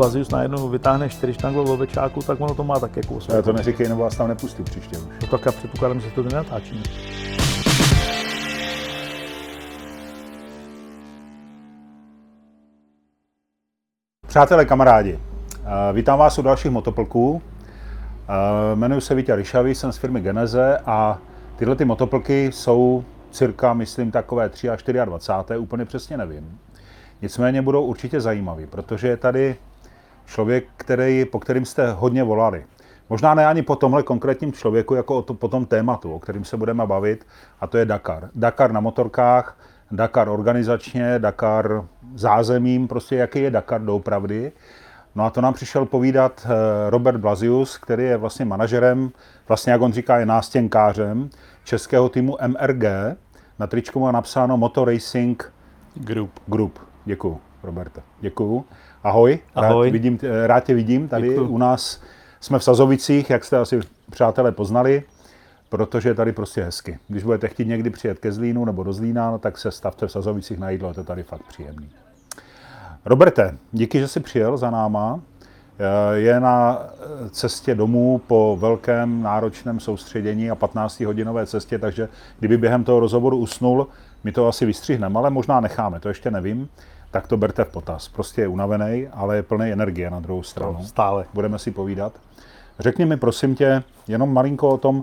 Blazius najednou vytáhne čtyři štangl v ovečáku, tak ono to má tak jako Já to neříkej, nebo vás tam nepustí příště už. No tak já předpokládám, že to nenatáčíme. Přátelé, kamarádi, eh, vítám vás u dalších motoplků. Eh, Jmenuji se Vítě Ryšavý, jsem z firmy Geneze a tyhle ty motoplky jsou cirka, myslím, takové 3 a 24, úplně přesně nevím. Nicméně budou určitě zajímavý, protože je tady člověk, který, po kterým jste hodně volali. Možná ne ani po tomhle konkrétním člověku, jako o to, po tom tématu, o kterým se budeme bavit, a to je Dakar. Dakar na motorkách, Dakar organizačně, Dakar zázemím, prostě jaký je Dakar doopravdy. No a to nám přišel povídat eh, Robert Blazius, který je vlastně manažerem, vlastně jak on říká, je nástěnkářem českého týmu MRG. Na tričku má napsáno Motor Racing Group. Group. Děkuju, Roberte. Děkuju. Ahoj. Ahoj. Rád, vidím, rád tě vidím tady Děkuju. u nás. Jsme v Sazovicích, jak jste asi přátelé poznali, protože je tady prostě hezky. Když budete chtít někdy přijet ke Zlínu nebo do Zlína, no, tak se stavte v Sazovicích na jídlo, to je tady fakt příjemný. Roberte, díky, že jsi přijel za náma. Eh, Je na cestě domů po velkém náročném soustředění a 15-hodinové cestě, takže kdyby během toho rozhovoru usnul, my to asi vystřihneme, ale možná necháme, to ještě nevím, tak to berte v potaz. Prostě je unavený, ale je plný energie na druhou stranu. Stále. Budeme si povídat. Řekni mi prosím tě jenom malinko o tom,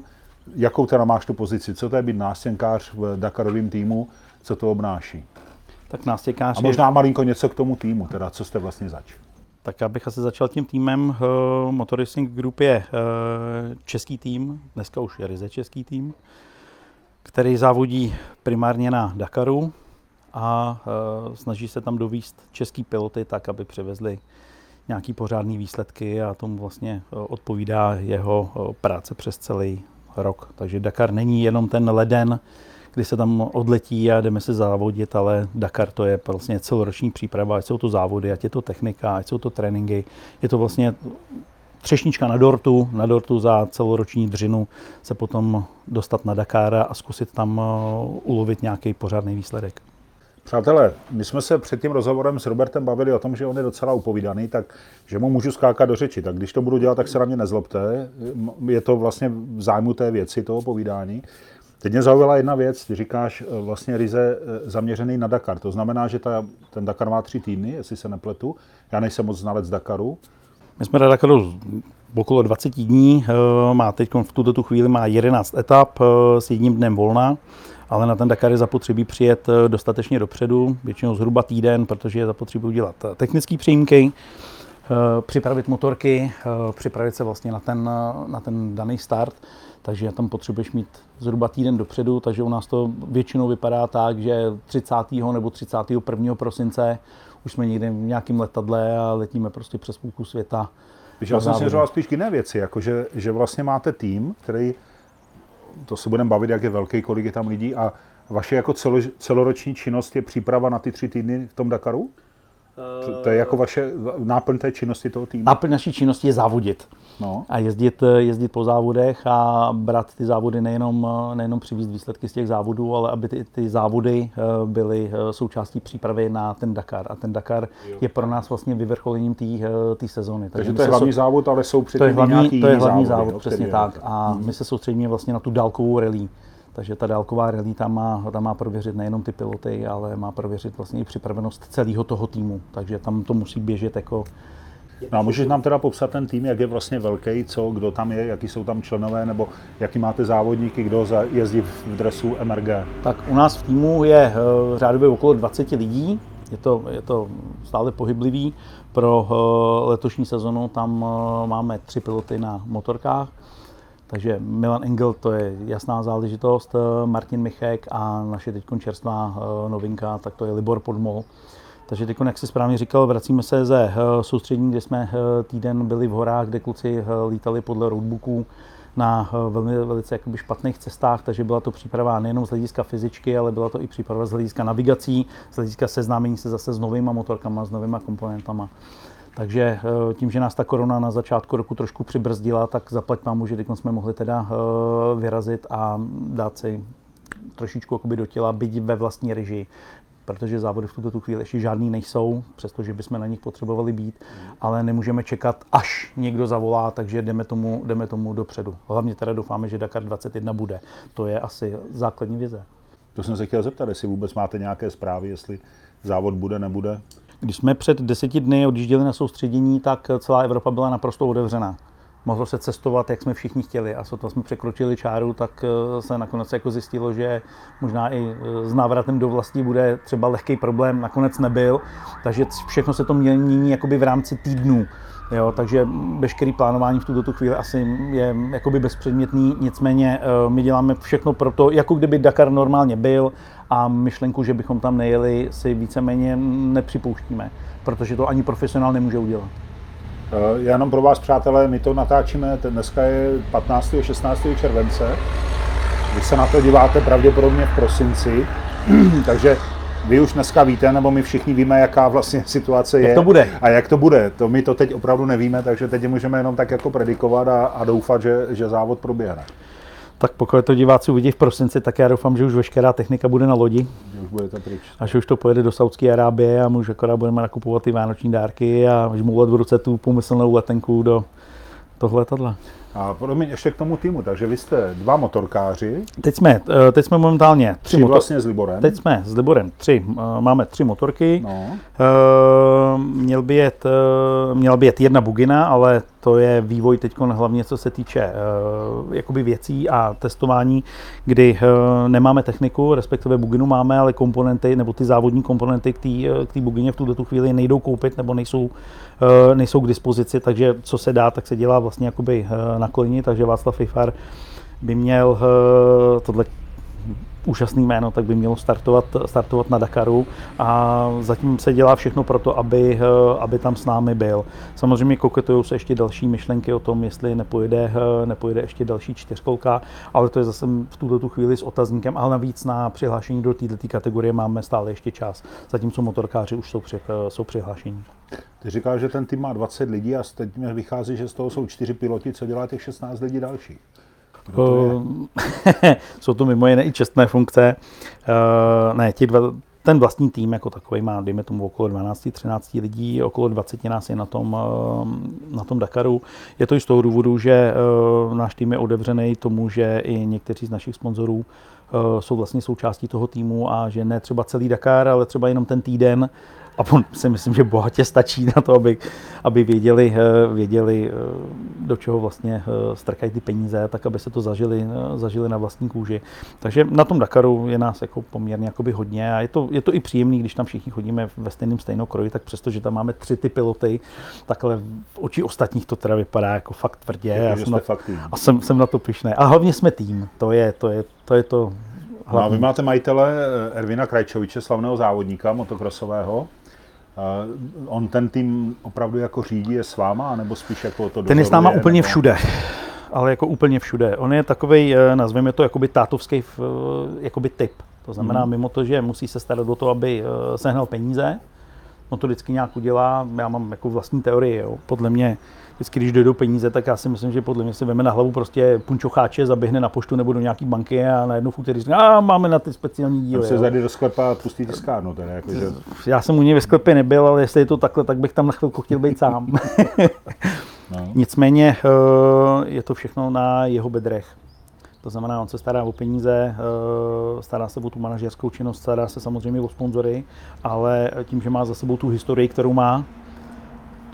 jakou teda máš tu pozici, co to je být nástěnkář v Dakarovém týmu, co to obnáší. Tak nástěkář A možná malinko něco k tomu týmu, teda co jste vlastně zač. Tak já bych asi začal tím týmem. Uh, Motor Racing Group je uh, český tým, dneska už je ryze český tým, který závodí primárně na Dakaru a uh, snaží se tam dovíst český piloty tak, aby přivezli nějaký pořádný výsledky a tomu vlastně uh, odpovídá jeho uh, práce přes celý rok. Takže Dakar není jenom ten leden, kdy se tam odletí a jdeme se závodit, ale Dakar to je vlastně celoroční příprava, ať jsou to závody, ať je to technika, ať jsou to tréninky. Je to vlastně třešnička na dortu, na dortu za celoroční dřinu se potom dostat na Dakar a zkusit tam ulovit nějaký pořádný výsledek. Přátelé, my jsme se před tím rozhovorem s Robertem bavili o tom, že on je docela upovídaný, tak že mu můžu skákat do řeči. Tak když to budu dělat, tak se na mě nezlobte. Je to vlastně v zájmu té věci, toho povídání. Teď mě zaujala jedna věc, ty říkáš eh, vlastně ryze eh, zaměřený na Dakar. To znamená, že ta, ten Dakar má tři týdny, jestli se nepletu. Já nejsem moc znalec Dakaru. My jsme na Dakaru okolo 20 dní, eh, má teď v tuto tu chvíli má 11 etap s jedním dnem volna, ale na ten Dakar je zapotřebí přijet eh, dostatečně dopředu, většinou zhruba týden, protože je zapotřebí udělat eh, technické přijímky, eh, připravit motorky, připravit se vlastně na ten, na ten daný start, takže tam potřebuješ mít zhruba týden dopředu, takže u nás to většinou vypadá tak, že 30. nebo 31. prosince už jsme někde v nějakém letadle a letíme prostě přes půlku světa. Já jsem závody. směřoval spíš k jiné věci, jako že, že vlastně máte tým, který, to se budeme bavit, jak je velký, kolik je tam lidí, a vaše jako celo, celoroční činnost je příprava na ty tři týdny v tom Dakaru? To, to je jako vaše náplň té činnosti toho týmu? Náplň naší činnosti je závodit No. a jezdit, jezdit po závodech a brát ty závody nejenom, nejenom přivízt výsledky z těch závodů, ale aby ty, ty závody eh, byly eh, součástí přípravy na ten Dakar. A ten Dakar je pro nás vlastně vyvrcholením té eh, té sezóny. Takže my to je hlavní sou- závod, ale jsou předtím to je hlavní, nějaký to je hlavní závody, závod, jo, přesně tak. A my se soustředíme vlastně na tu dálkovou rally. Takže ta dálková rally tam má, tam má prověřit nejenom ty piloty, ale má prověřit vlastně i připravenost celého toho týmu. Takže tam to musí běžet jako No a můžeš nám teda popsat ten tým, jak je vlastně velký, co, kdo tam je, jaký jsou tam členové, nebo jaký máte závodníky, kdo jezdí v dresu MRG? Tak u nás v týmu je eh, řádově okolo 20 lidí, je to, je to stále pohyblivý. Pro eh, letošní sezonu tam eh, máme tři piloty na motorkách, takže Milan Engel to je jasná záležitost, eh, Martin Michek a naše teď čerstvá eh, novinka, tak to je Libor Podmol. Takže teď, jak jsi správně říkal, vracíme se ze eh, soustřední, kde jsme týden byli v horách, kde kluci lítali podle roadbooků na velmi velice jakoby špatných cestách, takže byla to příprava nejenom z hlediska fyzičky, ale byla to i příprava z hlediska navigací, z hlediska seznámení se zase s novýma motorkama, s novýma komponentama. Takže eh, tím, že nás ta korona na začátku roku trošku přibrzdila, tak zaplať pámu, že teď jsme mohli teda eh, vyrazit a dát si trošičku do těla, byť ve vlastní režii. protože závody v tuto tu chvíli ještě žádný nejsou, přestože bychom na nich potřebovali být, ale nemůžeme čekat, až někdo zavolá, takže jdeme tomu, jdeme tomu dopředu. Hlavně teda doufáme, že Dakar 21 bude. To je asi základní vize. To jsem se chtěl zeptat, jestli vůbec máte nějaké zprávy, jestli závod bude, nebude. Když jsme před deseti dny odjížděli na soustředění, tak celá Evropa byla naprosto otevřená. Mohlo se cestovat, jak jsme všichni chtěli. A sotva jsme překročili čáru, tak eh, se nakonec jako zjistilo, že možná i eh, s návratem do vlasti bude třeba lehký problém. Nakonec nebyl, takže všechno se to mění jakoby v rámci týdnů. Jo, takže veškerý plánování v tuto tu chvíli asi je jakoby bezpředmětný, nicméně eh, my děláme všechno pro to, jako kdyby Dakar normálně byl a myšlenku, že bychom tam nejeli, si víceméně nepřipouštíme, protože to ani profesionál nemůže udělat. Eh, já jenom pro vás, přátelé, my to natáčíme, dneska je 15. a 16. července. Vy se na to díváte pravděpodobně v prosinci, takže vy už dneska víte, nebo my všichni víme, jaká vlastně situace jak je. to bude. A jak to bude. To my to teď opravdu nevíme, takže teď můžeme jenom tak jako predikovat a, a doufat, že, že závod proběhne. Tak pokud to diváci uvidí v prosinci, tak já doufám, že už veškerá technika bude na lodi. Že už budete pryč. A že už to pojede do Saudské Arábie a my už akorát budeme nakupovat ty vánoční dárky a žmoulet v ruce tu pomyslnou letenku do toho letadla. A promiň, ještě k tomu týmu, takže vy jste dva motorkáři. Teď jsme, eh, teď jsme momentálně tři, tři motor... vlastně s Liborem. Teď jsme s Liborem tři, eh, máme tři motorky. No. Uh, měl by jet, měla by jet jedna bugina, ale to je vývoj teď hlavně co se týče uh, jakoby věcí a testování, kdy uh, nemáme techniku, respektive buginu máme, ale komponenty nebo ty závodní komponenty k té bugině v tuto tu chvíli nejdou koupit nebo nejsou, nejsou k dispozici, takže co se dá, tak se dělá vlastně jakoby na koleni, takže Václav Fifar by měl tohle úžasný jméno, tak by mělo startovat, startovat na Dakaru. A zatím se dělá všechno pro to, aby, eh, aby tam s námi byl. Samozřejmě koketují se ještě další myšlenky o tom, jestli nepojede, eh, nepojede ještě další čtyřkolka, ale to je zase v tuto tu chvíli s otazníkem, ale navíc na přihlášení do této kategorie máme stále ještě čas, zatímco motorkáři už jsou, při, eh, jsou přihlášení. Ty říkáš, že ten tým má 20 lidí a teď mi vychází, že z toho jsou čtyři piloti, co dělá těch 16 lidí další. jsou to mimo jiné i čestné funkce. Uh, ne, ti dva, ten vlastní tým jako takový má, dejme tomu, okolo 12-13 lidí, okolo 20 nás je na tom, eh, na tom Dakaru. Je to i z toho důvodu, že eh, náš tým je otevřený tomu, že i někteří z našich sponzorů jsou vlastně součástí toho týmu a že ne třeba celý Dakar, ale třeba jenom ten týden a on si myslím, že bohatě stačí na to, aby, aby věděli, eh, věděli, eh, do čeho vlastně eh, strkají ty peníze, tak aby se to zažili, zažili na vlastní kůži. Takže na tom Dakaru je nás jako poměrně jakoby hodně a je to, je to i příjemný, když tam všichni chodíme ve stejném stejnou kroji, tak přesto, že tam máme tři ty piloty, takhle v oči ostatních to teda vypadá jako fakt tvrdě. Já jsem na, fakt tým. a jsem, jsem na to pišný. A hlavně jsme tým, to je to, je, to, je to No a vy máte majitele Ervina Krajčoviče, slavného závodníka motokrosového. Uh, on ten tým opravdu jako řídí je s váma, nebo spíš jako to Ten je s náma úplně nebo... všude ale jako úplně všude. On je takový, eh, nazveme to, jakoby tátovský eh, jakoby typ. To znamená, mm. mimo to, že musí se starat o to, aby sehnal peníze, on to vždycky nějak udělá. Já mám jako vlastní teorii. Jo. Podle mě vždycky, když dojdou peníze, tak já si myslím, že podle mě se veme na hlavu prostě punčocháče, zaběhne na poštu nebo do nějaký banky a najednou v úterý říká, a máme na ty speciální díly. se zajde do sklepa a pustí tiskárnu. Teda, jako, že... Já jsem u něj ve sklepě nebyl, ale jestli je to takhle, tak bych tam na chvilku chtěl být sám. no. Nicméně eh, je to všechno na jeho bedrech. To znamená, on se stará o peníze, eh, stará se o tu manažerskou činnost, stará se samozřejmě o sponzory, ale tím, že má za sebou tu historii, kterou má,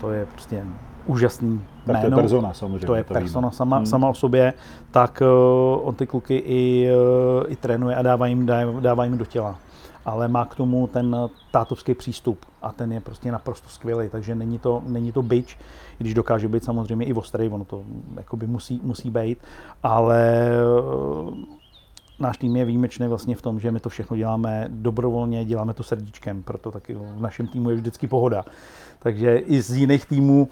to je prostě úžasný tak jméno. to je persona samozřejmě. To je to persona sama, hmm. sama o sobě, tak uh, on ty kluky i, uh, i trénuje a dává jim, dává jim do těla. Ale má k tomu ten tátovský přístup a ten je prostě naprosto skvělý, takže není to, není to byč, i když dokáže být samozřejmě i ostrý, ono to jakoby musí, musí být, ale uh, náš tým je výjimečný vlastně v tom, že my to všechno děláme dobrovolně, děláme to srdíčkem, proto taky v našem týmu je vždycky pohoda. Takže i z jiných týmů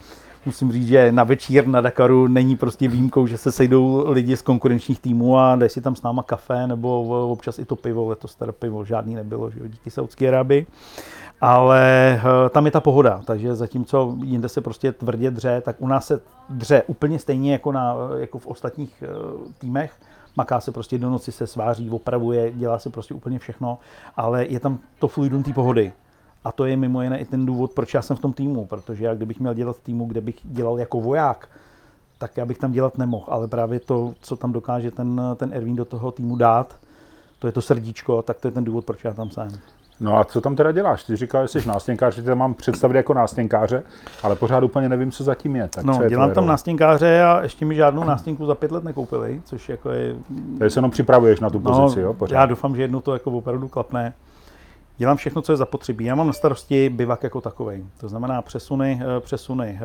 musím říct, že na večír na Dakaru není prostě výjimkou, že se sejdou lidi z konkurenčních týmů a dají si tam s náma kafe nebo občas i to pivo, letos teda pivo žádný nebylo, že jo, díky Saudské Arabii. Ale eh, tam je ta pohoda, takže zatímco jinde se prostě tvrdě dře, tak u nás se dře úplně stejně jako, na, jako v ostatních eh, týmech, maká se prostě do noci, se sváří, opravuje, dělá se prostě úplně všechno, ale je tam to fluidum té pohody. A to je mimo jiné i ten důvod, proč já jsem v tom týmu, protože já kdybych měl dělat v týmu, kde bych dělal jako voják, tak já bych tam dělat nemohl, ale právě to, co tam dokáže ten, ten Erwin do toho týmu dát, to je to srdíčko, tak to je ten důvod, proč já tam jsem. No a co tam teda děláš? Ty říkal, že jsi nástěnkář, že tam mám představit jako nástěnkáře, ale pořád úplně nevím, co zatím je. Tak no, je dělám tam nástěnkáře a ještě mi žádnou nástěnku za pět let nekoupili, což jako je... Takže se jenom připravuješ na tu no, pozici, jo? Pořád. Já doufám, že jednou to jako opravdu klapne. Dělám všechno, co je zapotřebí. Já mám na starosti bivak jako takový. To znamená přesuny, eh, přesuny eh,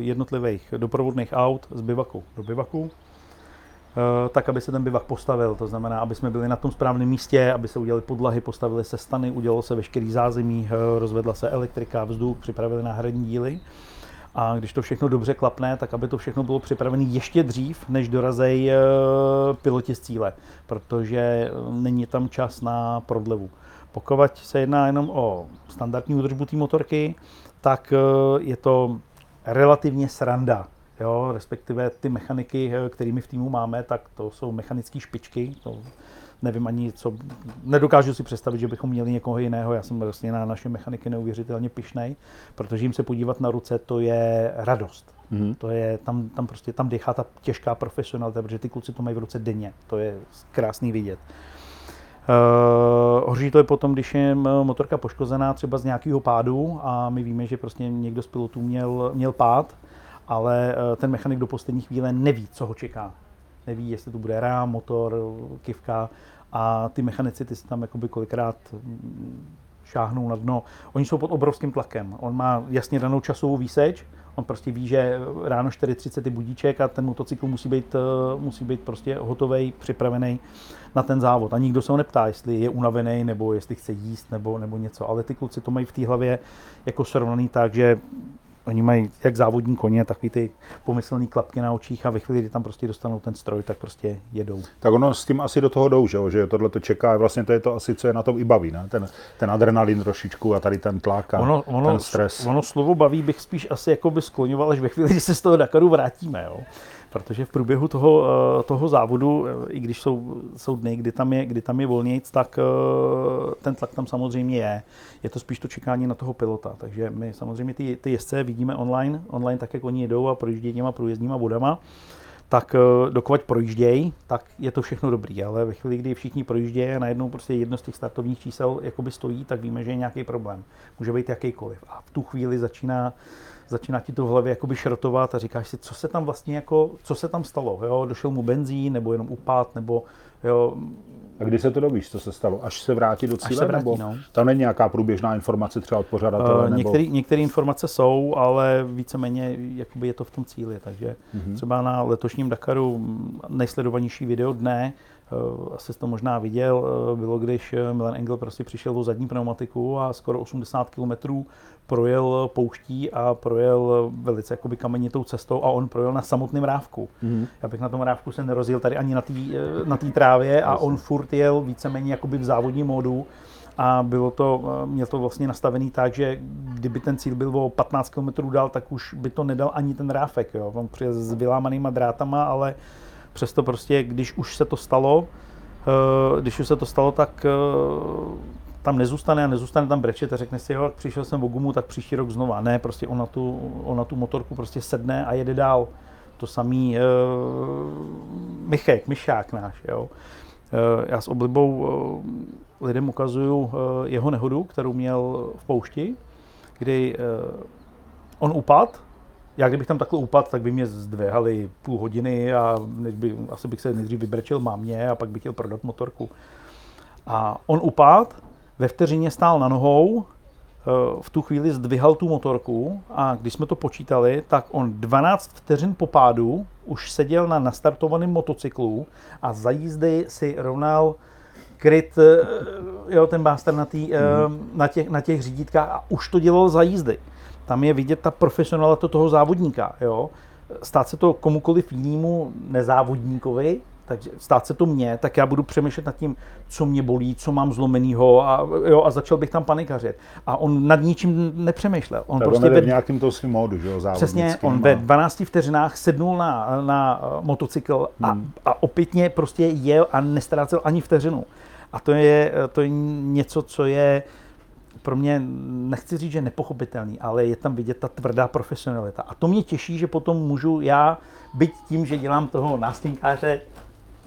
jednotlivých doprovodných aut z bivaku do bivaku, eh, tak, aby se ten bivak postavil. To znamená, aby jsme byli na tom správném místě, aby se udělali podlahy, postavily se stany, udělalo se veškerý zázemí, rozvedla se elektrika, vzduch, připravili náhradní díly. A když to všechno dobře klapne, tak aby to všechno bylo připravené ještě dřív, než dorazej piloti z cíle, protože není tam čas na prodlevu. Pokud se jedná jenom o standardní údržbu té motorky, tak eh, je to relativně sranda. Jo, respektive ty mechaniky, eh, kterými v týmu máme, tak to jsou mechanické špičky. To nevím ani co, nedokážu si představit, že bychom měli někoho jiného. Já jsem vlastně na naše mechaniky neuvěřitelně pišnej, protože jim se podívat na ruce, to je radost. Mm-hmm. To je, tam, tam prostě tam dechá ta těžká profesionalita, protože ty kluci to mají v ruce denně. To je krásný vidět. Uh, horší to je potom, když je motorka poškozená třeba z nějakého pádu a my víme, že prostě někdo z pilotů měl, měl pád, ale uh, ten mechanik do poslední chvíle neví, co ho čeká. Neví, jestli to bude rám, motor, kivka a ty mechanici ty se tam jakoby kolikrát mm, šáhnou na dno. Oni jsou pod obrovským tlakem. On má jasně danou časovou výseč, On prostě ví, že ráno 4.30 je budíček a ten motocykl musí být, eh, musí být prostě hotový, připravený na ten závod. A nikdo se ho neptá, jestli je unavený, nebo jestli chce jíst, nebo, nebo něco. Ale ty kluci to mají v té hlavě jako srovnaný tak, že Oni mají jak závodní koně, takový ty pomyslný klapky na očích a ve chvíli, kdy tam prostě dostanou ten stroj, tak prostě jedou. Tak ono s tím asi do toho jdou, že, že tohle to čeká, vlastně to je to asi, co je na tom i baví, ne? Ten, ten adrenalin trošičku a tady ten tlak a ono, ono, ten stres. Ono slovo baví bych spíš asi jako by skloňoval, až ve chvíli, kdy se z toho Dakaru vrátíme. Jo? Protože v průběhu toho, eh, toho závodu, eh, i když jsou, jsou dny, kdy tam je, kdy tam je volnějc, tak eh, ten tlak tam samozřejmě je. Je to spíš to čekání na toho pilota. Takže my samozřejmě ty, ty jezdce vidíme online, online tak, jak oni jedou a projíždějí těma průjezdníma vodama tak dokud projíždějí, tak je to všechno dobrý, ale ve chvíli, kdy všichni projíždějí a najednou prostě jedno z těch startovních čísel jakoby stojí, tak víme, že je nějaký problém. Může být jakýkoliv. A v tu chvíli začíná začíná ti to v hlavě jakoby šrotovat a říkáš si, co se tam vlastně jako, co se tam stalo, jo? došel mu benzín, nebo jenom upad, nebo jo. A kdy se to dovíš, co se stalo? Až se vrátí do cíle? Až se vrátí, nebo no. Tam není nějaká průběžná informace třeba od pořadatele? Uh, některé, nebo... některé informace jsou, ale víceméně jakoby je to v tom cíli. Takže uh-huh. třeba na letošním Dakaru nejsledovanější video dne, asi jsi to možná viděl, uh, bylo, když Milan Engel prostě přišel o zadní pneumatiku a skoro 80 km projel pouští a projel velice jakoby kamenitou cestou a on projel na samotném rávku. Mm-hmm. Já bych na tom rávku se nerozjel tady ani na té na trávě a on furt jel víceméně jakoby v závodním módu a bylo to, měl to vlastně nastavený tak, že kdyby ten cíl byl o 15 km dál, tak už by to nedal ani ten ráfek. Jo. On přijel s vylámanýma drátama, ale přesto prostě, když už se to stalo, eh, když už se to stalo, tak eh, tam nezůstane a nezůstane tam brečet a řekne si, jo, přišel jsem o gumu, tak příští rok znova. Ne, prostě on na tu, on na tu motorku prostě sedne a jede dál. To samý uh, Michek, Myšák náš, jo. Uh, já s oblibou uh, lidem ukazuju uh, jeho nehodu, kterou měl v poušti, kdy uh, on upad, já kdybych tam takhle upadl, tak by mě zdvihali půl hodiny a by, asi bych se nejdřív vybrečil mámě a pak bych chtěl prodat motorku. A on upad ve vteřině stál na nohou, eh, v tu chvíli zdvihal tu motorku a když jsme to počítali, tak on 12 vteřin po pádu už seděl na nastartovaném motocyklu a za jízdy si rovnal kryt, eh, jo, ten báster na, tý, mm. na, těch, na těch řídítkách a už to dělal za jízdy. Tam je vidět ta profesionalita toho závodníka. Jo. Stát se to komukoliv jinému nezávodníkovi, takže stát se to mně, tak já budu přemýšlet nad tím, co mě bolí, co mám zlomenýho a, jo, a začal bych tam panikařit. A on nad ničím nepřemýšlel. On tak prostě on ve, v nějakým to svým módu, že jo, Přesně, on ve 12 vteřinách sednul na, na motocykl a, hmm. a opětně prostě jel a nestrácel ani vteřinu. A to je, to je něco, co je pro mě, nechci říct, že nepochopitelný, ale je tam vidět ta tvrdá profesionalita. A to mě těší, že potom můžu já, byť tím, že dělám toho nástěnkáře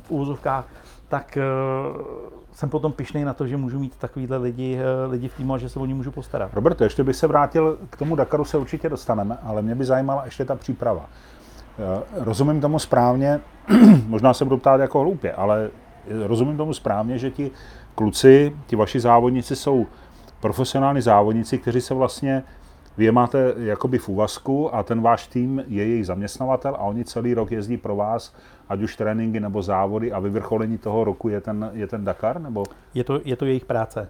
v úzovkách, tak uh, jsem potom pišnej na to, že můžu mít takovýhle lidi, uh, lidi v týmu a že se o ně můžu postarat. Robert, ještě bych se vrátil k tomu Dakaru, se určitě dostaneme, ale mě by zajímala ještě ta příprava. Uh, rozumím tomu správně, možná se budu ptát jako hloupě, ale rozumím tomu správně, že ti kluci, ti vaši závodníci jsou profesionální závodníci, kteří se vlastně vy je máte jakoby v úvazku a ten váš tým je jejich zaměstnavatel a oni celý rok jezdí pro vás, ať už tréninky nebo závody a vyvrcholení toho roku je ten, je ten Dakar? Nebo? Je, to, je to jejich práce.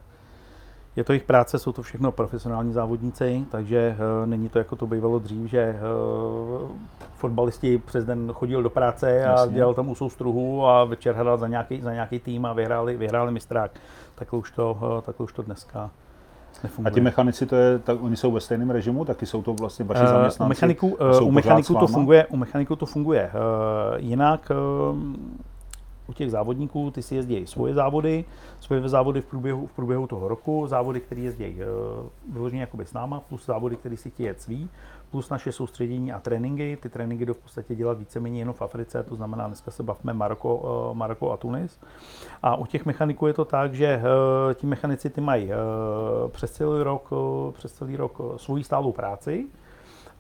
Je to jejich práce, jsou to všechno profesionální závodníci, takže uh, není to jako to bývalo dřív, že uh, fotbalisti přes den chodil do práce a Jasně. dělal tam u soustruhu a večer hrál za nějaký, za nějaký tým a vyhráli, vyhráli mistrák. Takhle už to, uh, takhle už to dneska Nefunguje. A ti mechanici, to je, tak oni jsou ve stejném režimu, taky jsou to vlastně vaši zaměstnanci? Uh, u mechaniků, uh, u mechaniků to funguje, u mechaniků to funguje. Uh, jinak uh, u těch závodníků, ty si jezdí svoje závody, svoje závody v průběhu, v průběhu toho roku, závody, které jezdí uh, vyloženě jakoby s náma, plus závody, které si chtějí jet svý, plus naše soustředění a tréninky. Ty tréninky jdou v podstatě dělat víceméně jenom v Africe, to znamená, dneska se bavíme Maroko, uh, Maroko a Tunis. A u těch mechaniků je to tak, že uh, ti mechanici ty mají uh, přes celý rok, přes celý rok svoji stálou práci,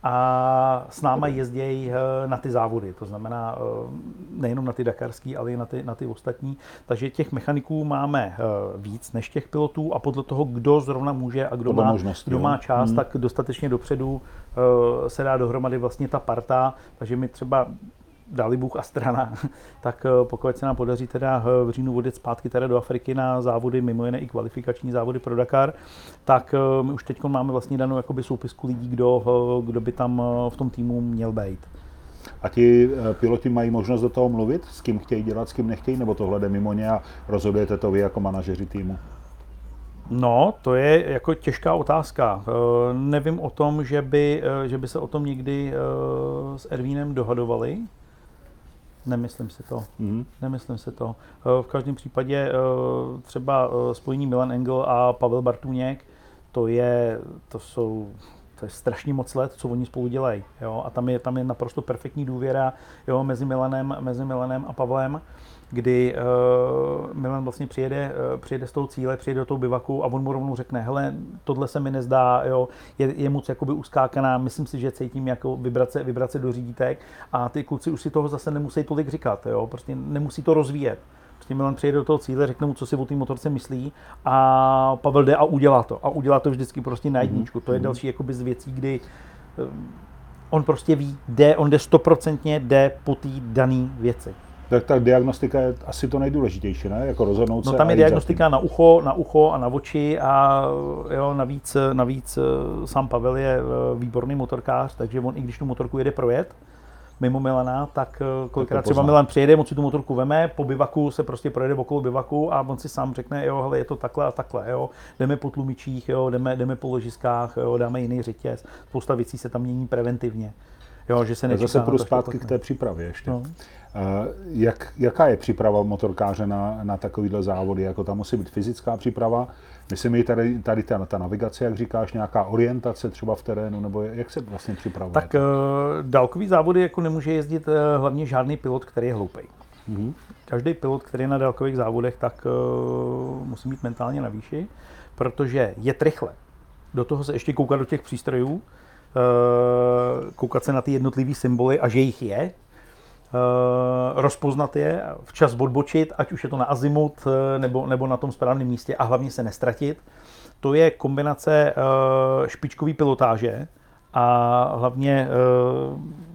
a s náma jezdí eh, na ty závody, to znamená eh, nejenom na ty dakarský, ale i na ty, na ty ostatní. Takže těch mechaniků máme eh, víc než těch pilotů a podle toho, kdo zrovna může a kdo, má, kdo má čas, hmm. tak dostatečně dopředu se dá dohromady vlastně ta parta. Takže my třeba dali Bůh a strana, tak eh, pokud se nám podaří teda eh, v říjnu odjet zpátky teda do Afriky na závody, mimo jiné i kvalifikační závody pro Dakar, tak eh, my už teď máme vlastně danou jakoby soupisku lidí, kdo, kdo by tam v tom týmu měl být. A ti piloti mají možnost do toho mluvit, s kým chtějí dělat, s kým nechtějí, nebo tohle jde mimo ně a rozhodujete to vy jako manažeři týmu? No, to je jako těžká otázka. Nevím o tom, že by, že by se o tom někdy s Ervínem dohadovali. Nemyslím si to. Mm-hmm. Nemyslím si to. Eh, v každém případě eh, třeba eh, spojení Milan Engel a Pavel Bartuněk, to je, to jsou, to je strašně moc let, co oni spolu dělají. Jo? A tam je, tam je naprosto perfektní důvěra jo, mezi, Milanem, mezi Milanem a Pavlem kdy uh, Milan vlastně přijede, uh, přijede z toho cíle, přijede do toho bivaku a on mu rovnou řekne, hele, tohle se mi nezdá, jo, je, je moc jakoby uskákaná, myslím si, že cítím jako vibrace, vibrace do řídítek a ty kluci už si toho zase nemusí tolik říkat, jo, prostě nemusí to rozvíjet. Prostě Milan přijede do toho cíle, řekne mu, co si o té motorce myslí a Pavel jde a udělá to. A udělá to vždycky prostě na jedničku. To je mhm. další jakoby z věcí, kdy eh, on prostě ví, jde, on jde stoprocentně, jde po té dané věci tak ta diagnostika je asi to nejdůležitější, ne? Jako rozhodnout no, se. tam je diagnostika na ucho, na ucho a na oči a jo, navíc, navíc eh, sám Pavel je eh, výborný motorkář, takže on i když tu motorku jede projet, mimo Milana, tak eh, kolikrát třeba Milan přijede, on si tu motorku veme, po bivaku se prostě projede okolo bivaku a on si sám řekne, jo, hele, je to takhle a takhle, jo, jdeme po tlumičích, jo, jdeme, jdeme po ložiskách, jo, dáme jiný řetěz, spousta věcí se tam mění preventivně. Jo, že se nečeká Zase půjdu zpátky k té přípravě ještě. No. Jak, jaká je příprava motorkáře na, na takovýhle závody? Jako tam musí být fyzická příprava? Myslím, je tady, tady ta, ta navigace, jak říkáš, nějaká orientace třeba v terénu, nebo jak se vlastně připravuje? Tak uh, dálkový závody jako nemůže jezdit uh, hlavně žádný pilot, který je hloupý. Mm-hmm. Každý pilot, který je na dálkových závodech, tak uh, musí být mentálně na výši, protože je rychle. Do toho se ještě koukat do těch přístrojů, uh, koukat se na ty jednotlivé symboly a že jich je, Eh, rozpoznat je, včas odbočit, ať už je to na azimut eh, nebo, nebo na tom správném místě a hlavně se nestratit. To je kombinace eh, špičkové pilotáže a hlavně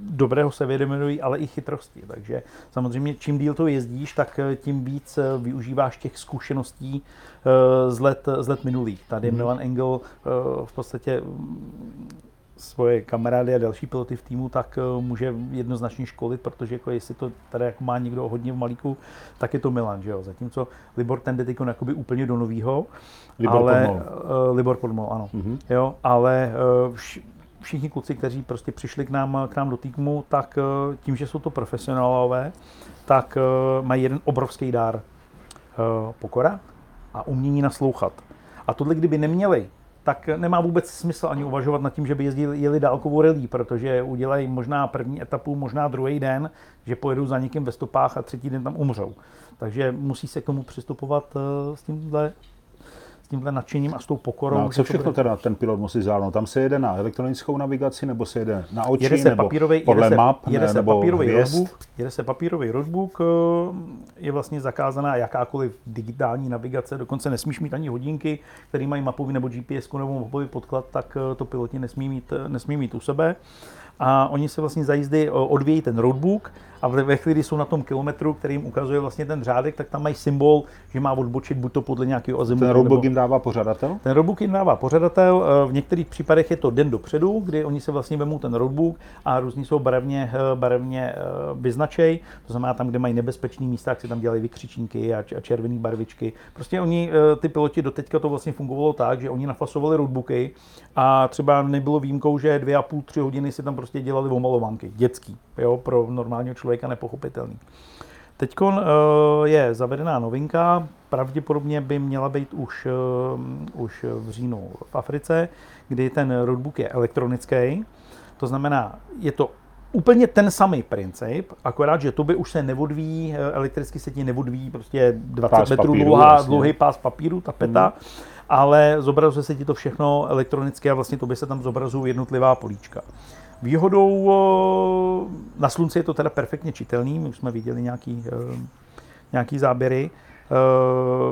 dobrého sevědomění, ale i chytrosti. Takže samozřejmě čím díl to jezdíš, tak tím víc využíváš těch zkušeností z let, z let minulých. Tady mm. Milan Engel v podstatě svoje kamarády a další piloty v týmu, tak eh, může jednoznačně školit, protože jako jestli to tady jako má někdo hodně v malíku, tak je to Milan, že jo. Zatímco Libor ten jde jakoby úplně do novýho. Libor ale, Podmol. Uh, Libor Podmol, ano. Mm-hmm. Jo, ale uh, vš- všichni kluci, kteří prostě přišli k nám, k nám do týmu, tak uh, tím, že jsou to profesionálové, tak uh, mají jeden obrovský dár. Uh, pokora a umění naslouchat. A tohle, kdyby neměli, tak nemá vůbec smysl ani uvažovat nad tím, že by jezdili jeli dálkovou rally, protože udělají možná první etapu, možná druhý den, že pojedou za někým ve stopách a třetí den tam umřou. Takže musí se k tomu přistupovat uh, s tímhle tímhle nadšením a s tou pokorou. No, co všechno teda ten pilot musí zvládnout? Tam se jede na elektronickou navigaci, nebo se jede na oči, jede se nebo papírový, podle jede se, map, jede ne, se nebo papírový hvězd? roadbook, jede se papírový roadbook, eh, je vlastně zakázaná jakákoliv digitální navigace, dokonce nesmíš mít ani hodinky, které mají mapový nebo GPS nebo mapový podklad, tak eh, to piloti nesmí mít, eh, nesmí mít u sebe. A oni se vlastně za jízdy odvějí ten roadbook a ve chvíli, kdy jsou na tom kilometru, který jim ukazuje vlastně ten řádek, tak tam mají symbol, že má odbočit buď to podle nějakého azimutu. Ten nebo... jim dává pořadatel? Ten roadbook jim dává pořadatel, v některých případech je to den dopředu, kdy oni se vlastně vemou ten roadbook a různý jsou barevně, barevně vyznačej, to znamená tam, kde mají nebezpečné místa, tak si tam dělají vykřičníky a červené barvičky. Prostě oni, ty piloti doteďka to vlastně fungovalo tak, že oni nafasovali roadbooky a třeba nebylo výjimkou, že dvě a půl, tři hodiny si tam prostě dělali omalovanky, dětský, jo, pro normálního člověka nepochopitelný. Teď je zavedená novinka, pravděpodobně by měla být už, už v říjnu v Africe, kdy ten roadbook je elektronický. To znamená, je to úplně ten samý princip, akorát, že to by už se nevodví, elektricky se ti nevodví prostě 20 pás metrů papíru, dlouhá, vlastně. dlouhý pás papíru, tapeta, hmm. ale zobrazuje se ti to všechno elektronicky a vlastně to by se tam zobrazují jednotlivá políčka. Výhodou na slunci je to teda perfektně čitelný, my už jsme viděli nějaký, nějaký záběry.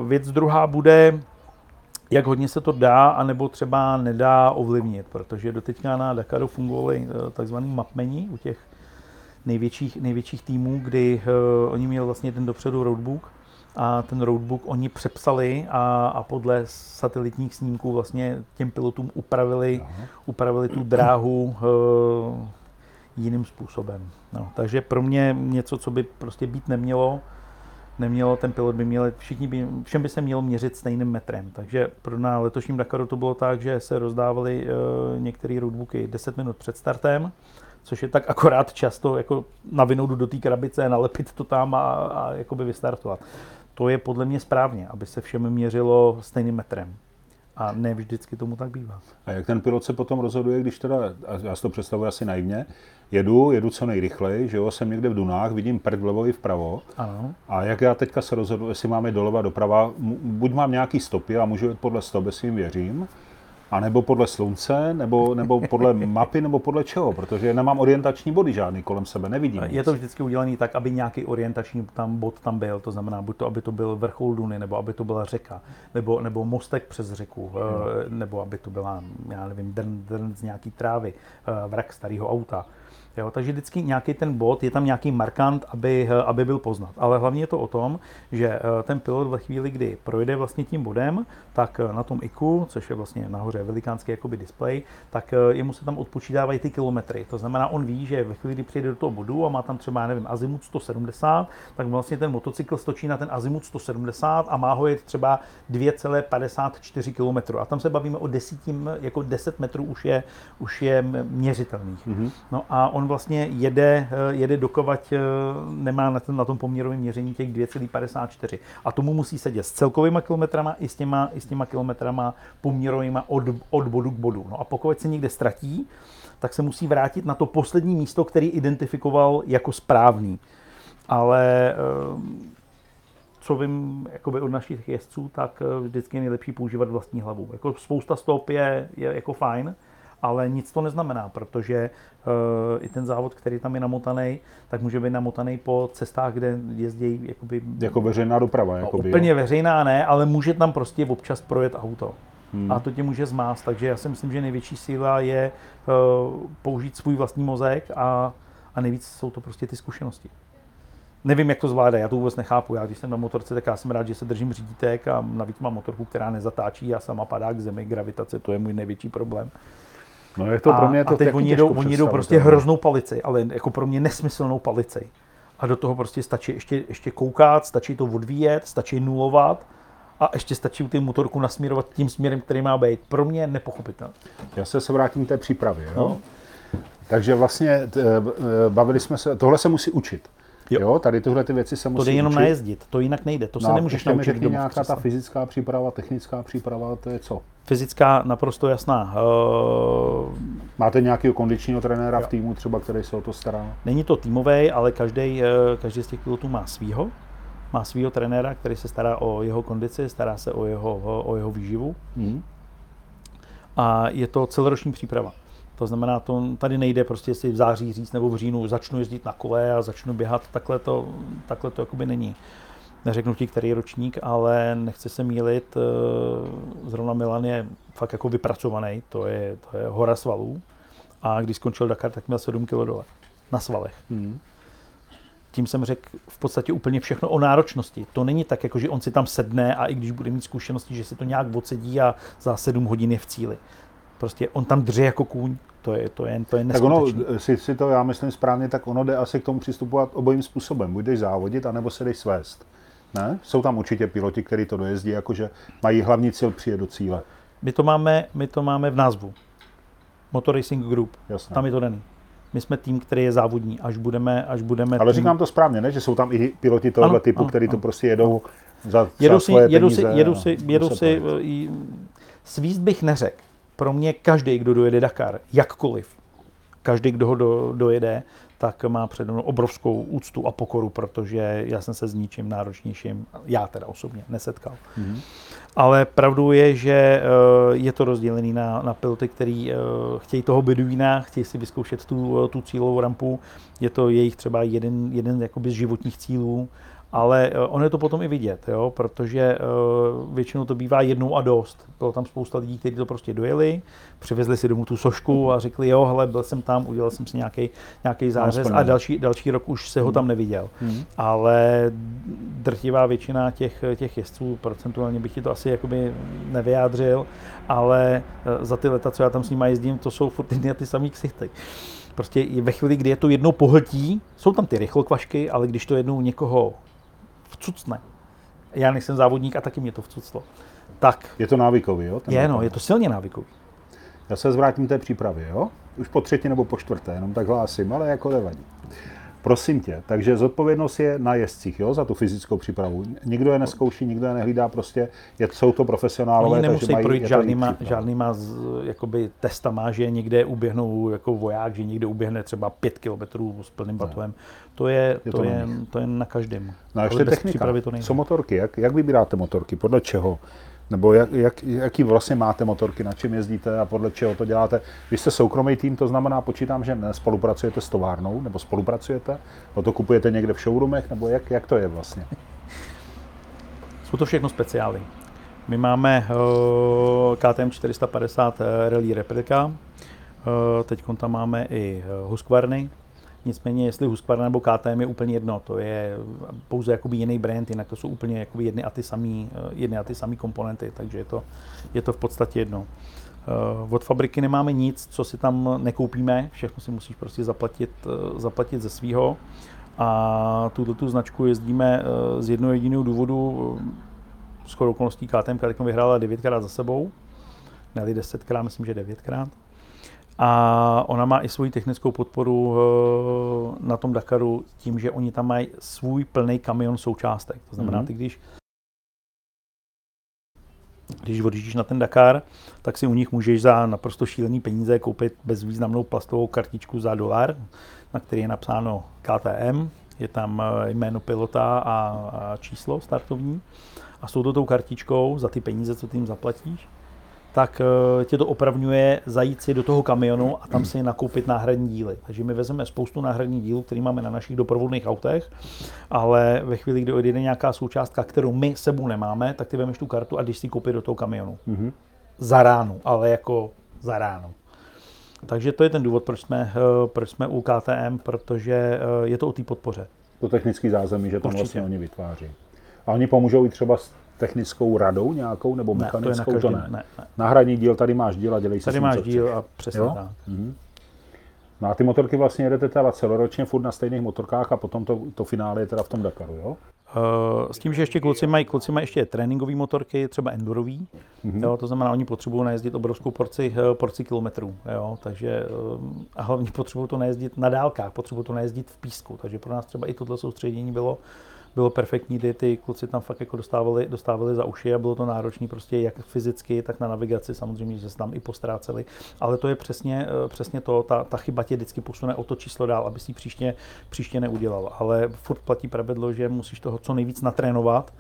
Věc druhá bude, jak hodně se to dá, anebo třeba nedá ovlivnit, protože doteďka na Dakaru fungovaly takzvaný mapmeni u těch největších, největších týmů, kdy oni měli vlastně ten dopředu roadbook a ten roadbook oni přepsali a, a podle satelitních snímků vlastně těm pilotům upravili, upravili tu dráhu uh, jiným způsobem. No, takže pro mě něco, co by prostě být nemělo, nemělo, ten pilot by měl, všichni by, všem by se mělo měřit stejným metrem. Takže pro na letošním Dakaru to bylo tak, že se rozdávali uh, některé roadbooky 10 minut před startem, což je tak akorát často jako navinout do té krabice, nalepit to tam a, a jakoby vystartovat. To je podle mě správně, aby se všem měřilo stejným metrem. A ne vždycky tomu tak bývá. A jak ten pilot se potom rozhoduje, když teda, já si to představuji asi naivně, jedu, jedu co nejrychleji, že jo, jsem někde v Dunách, vidím prd vlevo i vpravo. Ano. A jak já teďka se rozhodu, jestli máme doleva, doprava, buď mám nějaký stopy a můžu jít podle stop, jestli jim věřím, a nebo podle slunce, nebo, nebo podle mapy, nebo podle čeho, protože nemám orientační body žádný kolem sebe, nevidím. Je to vždycky udělané tak, aby nějaký orientační tam bod tam byl, to znamená buď to, aby to byl vrchol Duny, nebo aby to byla řeka, nebo, nebo mostek přes řeku, hmm. nebo aby to byla, já nevím, drn, drn z nějaký trávy, vrak starého auta. Jo, takže vždycky nějaký ten bod, je tam nějaký markant, aby, aby byl poznat. Ale hlavně je to o tom, že ten pilot ve chvíli, kdy projde vlastně tím bodem, tak na tom IKU, což je vlastně nahoře velikánský jakoby display, tak jemu se tam odpočítávají ty kilometry. To znamená, on ví, že ve chvíli, kdy přijde do toho bodu a má tam třeba, nevím, azimut 170, tak vlastně ten motocykl stočí na ten azimut 170 a má ho jet třeba 2,54 km. A tam se bavíme o desítím, jako 10 metrů už je, už je měřitelných. Mm-hmm. No a on vlastně jede, jede dokovat, nemá na, tom, na tom poměrovém měření těch 2,54. A tomu musí sedět s celkovými kilometrama i s těma, i s těma kilometrama poměrovými od, od bodu k bodu. No a pokud se někde ztratí, tak se musí vrátit na to poslední místo, který identifikoval jako správný. Ale co vím jakoby od našich jezdců, tak vždycky je nejlepší používat vlastní hlavu. Jako spousta stop je, je jako fajn, ale nic to neznamená, protože uh, i ten závod, který tam je namotaný, tak může být namotaný po cestách, kde jezdí jakoby... Jako veřejná doprava. No, jakoby, úplně jo. veřejná ne, ale může tam prostě občas projet auto. Hmm. A to tě může zmást, takže já si myslím, že největší síla je uh, použít svůj vlastní mozek a, a nejvíc jsou to prostě ty zkušenosti. Nevím, jak to zvládá, já to vůbec nechápu. Já když jsem na motorce, tak já jsem rád, že se držím řídítek a navíc mám motorku, která nezatáčí a sama padá k zemi, gravitace, to je můj největší problém. No je to pro mě to a teď oni jdou, oni jdou prostě hroznou palici, ale jako pro mě nesmyslnou palici. A do toho prostě stačí ještě, ještě koukat, stačí to odvíjet, stačí nulovat a ještě stačí ty motorku nasměrovat tím směrem, který má být. Pro mě nepochopitelné. Já se, se vrátím k té přípravě. Jo? No. Takže vlastně t, e, bavili jsme se, tohle se musí učit. Jo. Jo. jo tady tyhle ty věci se musí To jde jenom učit. najezdit, to jinak nejde, to se No a nemůžeš mi naučit domů. nějaká ta přesně. fyzická příprava, technická příprava, to je co? Fyzická naprosto jasná. Uh, Máte nějakého kondičního trenéra v týmu třeba, který se o to stará? Není to týmový, ale každý, každý z těch pilotů má svýho. Má svýho trenéra, který se stará o jeho kondici, stará se o jeho, o jeho výživu. Hmm. A je to celoroční příprava. To znamená, to tady nejde prostě si v září říct nebo v říjnu začnu jezdit na kole a začnu běhat. Takhle to, takhle to jakoby není. Neřeknu ti, který ročník, ale nechci se mílit. eh, Zrovna Milan je fakt jako vypracovaný, to je, to je hora svalů. A když skončil Dakar, tak měl 7 kg dole na svalech. Hmm. Tím jsem řekl v podstatě úplně všechno o náročnosti. To není tak, jako že on si tam sedne a i když bude mít zkušenosti, že si to nějak odsedí a za 7 hodin je v cíli. Prostě on tam dře jako kůň. To je, to je, to je Tak ono, neskutečný. si, si to já myslím správně, tak ono jde asi k tomu přistupovat obojím způsobem. Buď jdeš závodit, anebo se jdeš svést. Ne? Jsou tam určitě piloti, kteří to dojezdí, jakože mají hlavní cíl přijet do cíle. My to máme, my to máme v názvu. Motor Racing Group. Jasně. Tam je to daný. My jsme tým, který je závodní, až budeme, až budeme Ale tým, říkám to správně, ne? Že jsou tam i piloti tohoto Ano, typu, ano, kteří to ano. prostě jedou za, jedu za si, svoje jedu si, peníze. jedu a si, jedu si, projet. eh, jí- svíst bych neřekl. Pro mě každý, kdo dojede Dakar, jakkoliv, každý, kdo ho do, dojede, tak má přede mnou obrovskou úctu a pokoru, protože já jsem se s ničím náročnějším, já teda osobně, nesetkal. Mhm. Ale pravdou je, že eh, je to rozdělený na, na piloty, který eh, chtějí toho beduína, chtějí si vyzkoušet tu, tu cílovou rampu. Je to jejich třeba jeden, jeden jakoby z životních cílů, ale eh, ono je to potom i vidět, jo? protože eh, většinou to bývá jednou a dost. Bylo tam spousta lidí, kteří to prostě dojeli, přivezli si domů tu sošku a řekli, jo, hele, byl jsem tam, udělal jsem si nějaký, nějaký zářez a další, další rok už se ho tam neviděl. Mhm. Ale drtivá většina těch, těch jezdců, procentuálně bych ti to asi jakoby nevyjádřil, ale eh, za ty leta, co já tam s nimi jezdím, to jsou furt ty, ty samý ksichty. Prostě ve chvíli, kdy je to jednou pohltí, jsou tam ty rychlokvašky, ale když to jednou někoho vcucne, já nejsem závodník a taky mě to vcuclo, tak Je to návykový, jo? ten je, no, je to silně návykový. Já se zvrátím té přípravě, jo? Už po třetí nebo po čtvrté, jenom tak hlásím, ale jako nevadí. Prosím tě, takže zodpovědnost je na jezdcích, jo, za tu fyzickou přípravu. Nikdo je neskouší, nikdo je nehlídá, prostě je, jsou to profesionálové, Oni takže nemusí mají projít žádnýma, žádnýma z, jakoby testama, že někde uběhnou jako voják, že někde uběhne třeba 5 kilometrů s plným batovem. To je, Je to, to na je, to je na každém. No a ještě technika. to nejde. Co motorky? Jak, jak vybíráte motorky? Podle čeho? Nebo jak, jak, jaký vlastně máte motorky, na čem jezdíte a podle čeho to děláte? Vy jste soukromý tým, to znamená, počítám, že spolupracujete s továrnou, nebo spolupracujete? O to kupujete někde v showroomech, nebo jak, jak to je vlastně? Jsou to všechno speciály. My máme uh, KTM 450 Rally replika, uh, teď tam máme i Husqvarny, nicméně jestli Husqvarna nebo KTM je úplně jedno, to je pouze jakoby jiný brand, jinak to jsou úplně jakoby jedny a ty samý, uh, jedny a ty samý komponenty, takže je to, je to v podstatě jedno. Uh, od fabriky nemáme nic, co si tam nekoupíme, všechno si musíš prostě zaplatit, uh, zaplatit ze svýho. A tuto tu značku jezdíme z jednoho jediného důvodu, s chodou okolností KTM teď vyhrála devětkrát za sebou, ne 10krát, myslím, že devětkrát. A ona má i svoji technickou podporu eh, na tom Dakaru tím, že oni tam mají svůj plný kamion součástek. To znamená, Mhm. ty když když odjíždíš na ten Dakar, tak si u nich můžeš za naprosto šílený peníze koupit bezvýznamnou plastovou kartičku za dolar, na který je napsáno KTM, je tam eh, jméno pilota a, a číslo startovní. A s touto tou kartičkou za ty peníze, co ty jim zaplatíš, tak eh, tě to opravňuje zajít si do toho kamionu a tam si nakoupit náhradní díly. Takže my vezmeme spoustu náhradních dílů, které máme na našich doprovodných autech, ale ve chvíli, kdy odjede nějaká součástka, kterou my sebou nemáme, tak ty vemeš tu kartu a když si koupit do toho kamionu. Mhm. Za ránu, ale jako za ránu. Takže to je ten důvod, proč jsme, eh, proč jsme u KTM, protože eh, je to o té podpoře. To technický zázemí, že Určitě. vlastně oni vytváří. A oni pomůžou i třeba s technickou radou nějakou nebo Ne, to je na mechanickou? každém, ne. ne, ne. Náhradní díl, tady máš díl a dělej si s Tady máš díl a přesně Jo? tak. No a ty motorky vlastně jedete teda celoročně furt na stejných motorkách a potom to, to finále je teda v tom Dakaru, jo? Eh, S tím, že ještě kluci mají, kluci mají ještě tréninkové motorky, třeba endurový, Mhm. jo, to znamená, oni potřebují najezdit obrovskou porci, eh, porci kilometrů, jo, takže eh, a hlavně potřebují to najezdit na dálkách, potřebují to najezdit v písku, takže pro nás třeba i tohle soustředění bylo, bylo perfektní, kdy ty kluci tam fakt jako dostávali, dostávali za uši a bylo to náročné prostě jak fyzicky, tak na navigaci, samozřejmě, že se tam i postráceli, ale to je přesně, eh, přesně to, ta, ta chyba tě vždycky posune o to číslo dál, aby si příště, příště neudělal, ale furt platí pravidlo, že musíš toho co nejvíc natrénovat,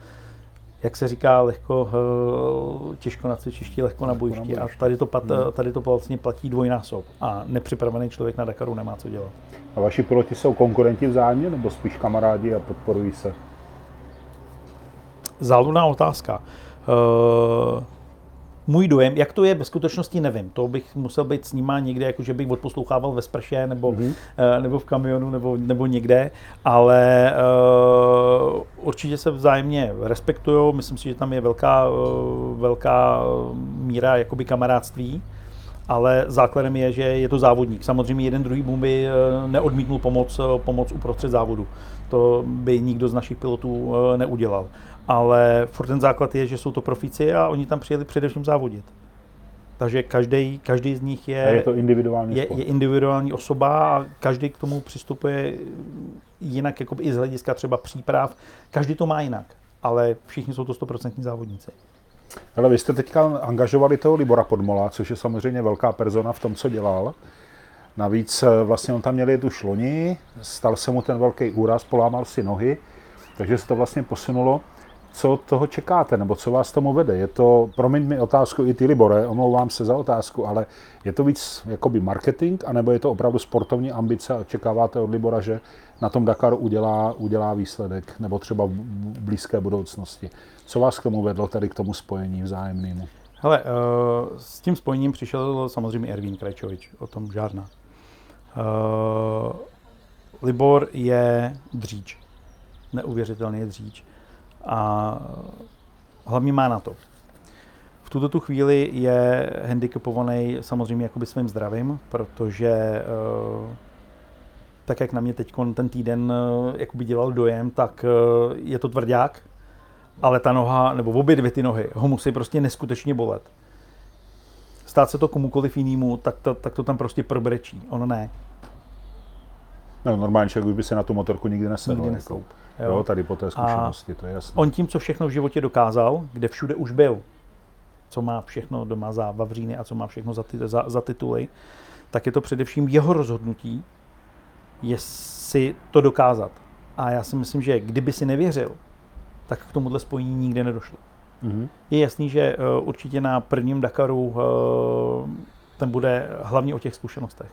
jak se říká, lehko, eh, těžko na cvičišti, lehko na bojišti. A tady to, pat, tady to vlastně platí dvojnásob. A nepřipravený člověk na Dakaru nemá co dělat. A vaši piloti jsou konkurenti vzájemně nebo spíš kamarádi a podporují se? Záludná otázka. Uh, můj dojem, jak to je ve skutečnosti, nevím. To bych musel být s nima někde, jako že bych odposlouchával ve sprše nebo, mm-hmm. uh, nebo v kamionu nebo, nebo někde, ale uh, určitě se vzájemně respektují. Myslím si, že tam je velká, uh, velká míra jakoby kamarádství. Ale základem je, že je to závodník. Samozřejmě jeden druhý by eh, neodmítnul pomoc, pomoc uprostřed závodu. To by nikdo z našich pilotů neudělal. Ale furt ten základ je, že jsou to profíci a oni tam přijeli především závodit. Takže každý, každý z nich je, A je to individuální je, sport. je individuální osoba a každý k tomu přistupuje jinak, jako i z hlediska třeba příprav. Každý to má jinak, ale všichni jsou to 100% závodníci. Ale vy jste teďka angažovali toho Libora Podmola, což je samozřejmě velká persona v tom, co dělal. Navíc eh, vlastně on tam měl jet už loni, stal se mu ten velký úraz, polámal si nohy, takže se to vlastně posunulo. Co od toho čekáte, nebo co vás tomu vede? Je to, promiň mi otázku i ty Libore, omlouvám se za otázku, ale je to víc jakoby marketing, anebo je to opravdu sportovní ambice a očekáváte od Libora, že na tom Dakaru udělá, udělá výsledek, nebo třeba v blízké budoucnosti? Co vás k tomu vedlo, tady k tomu spojení vzájemnému? Hele, eh, s tím spojením přišel samozřejmě Ervín Krajčovič, o tom žádná. Eh, Libor je dříč, neuvěřitelný dříč a hlavně má na to. V tuto tu chvíli je handicapovaný samozřejmě jakoby svým zdravím, protože eh, tak jak na mě teď ten týden eh, jakoby dělal dojem, tak eh, je to tvrdák, ale ta noha, nebo obě dvě ty nohy, ho musí prostě neskutečně bolet. Stát se to komukoliv jinému, tak to, tak to tam prostě probrečí. On ne. No, normálně člověk by se na tu motorku nikdy nesedl. Nikdy jako. Jo. jo. tady po té zkušenosti, to je jasné. On tím, co všechno v životě dokázal, kde všude už byl, co má všechno doma za vavříny a co má všechno za, ty, za, za tituly, tak je to především jeho rozhodnutí, jestli to dokázat. A já si myslím, že kdyby si nevěřil, tak k tomuhle spojení nikdy nedošlo. Mhm. Je jasný, že eh, určitě na prvním Dakaru eh, ten bude hlavně o těch zkušenostech.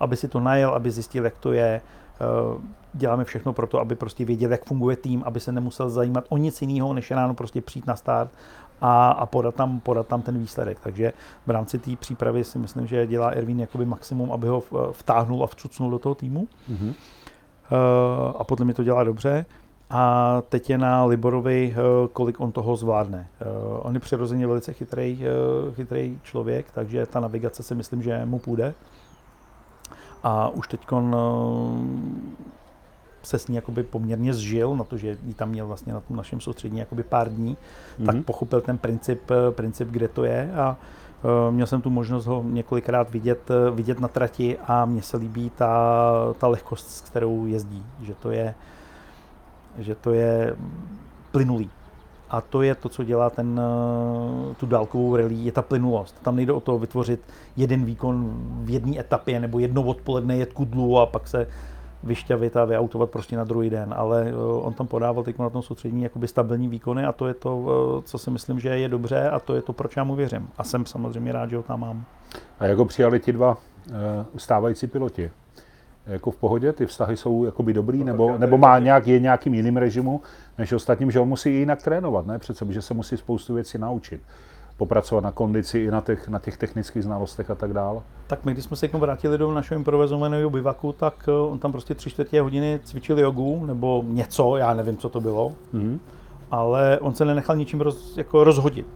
Aby si to najel, aby zjistil, jak to je. Eh, Děláme všechno pro to, aby prostě věděl, jak funguje tým, aby se nemusel zajímat o nic jiného, než ráno prostě přijít na start a, a podat, tam, podat tam ten výsledek. Takže v rámci té přípravy si myslím, že dělá Erwin jakoby maximum, aby ho vtáhnul a vcucnul do toho týmu. Mhm. Eh, a podle mě to dělá dobře. A teď je na Liborovi, eh, kolik on toho zvládne. Eh, On je přirozeně velice chytrý, chytrý člověk, takže ta navigace si myslím, že mu půjde. A už teď se s ní jakoby poměrně zžil na to, že ji tam měl vlastně na tom našem soustředění jakoby pár dní, mm-hmm. tak Mhm. pochopil ten princip, eh, princip, kde to je a eh, měl jsem tu možnost ho několikrát vidět, eh, vidět na trati a mně se líbí ta, ta lehkost, s kterou jezdí, že to je, že to je plynulý. A to je to, co dělá ten, tu dálkovou rally, je ta plynulost. Tam nejde o to vytvořit jeden výkon v jedné etapě nebo jedno odpoledne jet kudlu a pak se vyšťavit a vyautovat prostě na druhý den, ale eh, on tam podával teď na tom soustředění jakoby stabilní výkony a to je to, eh, co si myslím, že je dobře a to je to, proč já mu věřím. A jsem samozřejmě rád, že ho tam mám. A jak ho přijali ti dva eh, stávající piloti? Jako v pohodě, ty vztahy jsou jakoby dobrý, nebo, nebo má nějak, je nějakým jiným režimu než ostatním, že on musí jinak trénovat, ne? Přece, že se musí spoustu věcí naučit. Popracovat na kondici i na těch, na těch technických znalostech a tak dále. Tak my, když jsme se k tomu vrátili do našeho improvizovaného bivaku, tak eh, on tam prostě tři čtvrtě hodiny cvičil jogu nebo něco, já nevím, co to bylo. Mhm. ale on se nenechal ničím roz, jako rozhodit.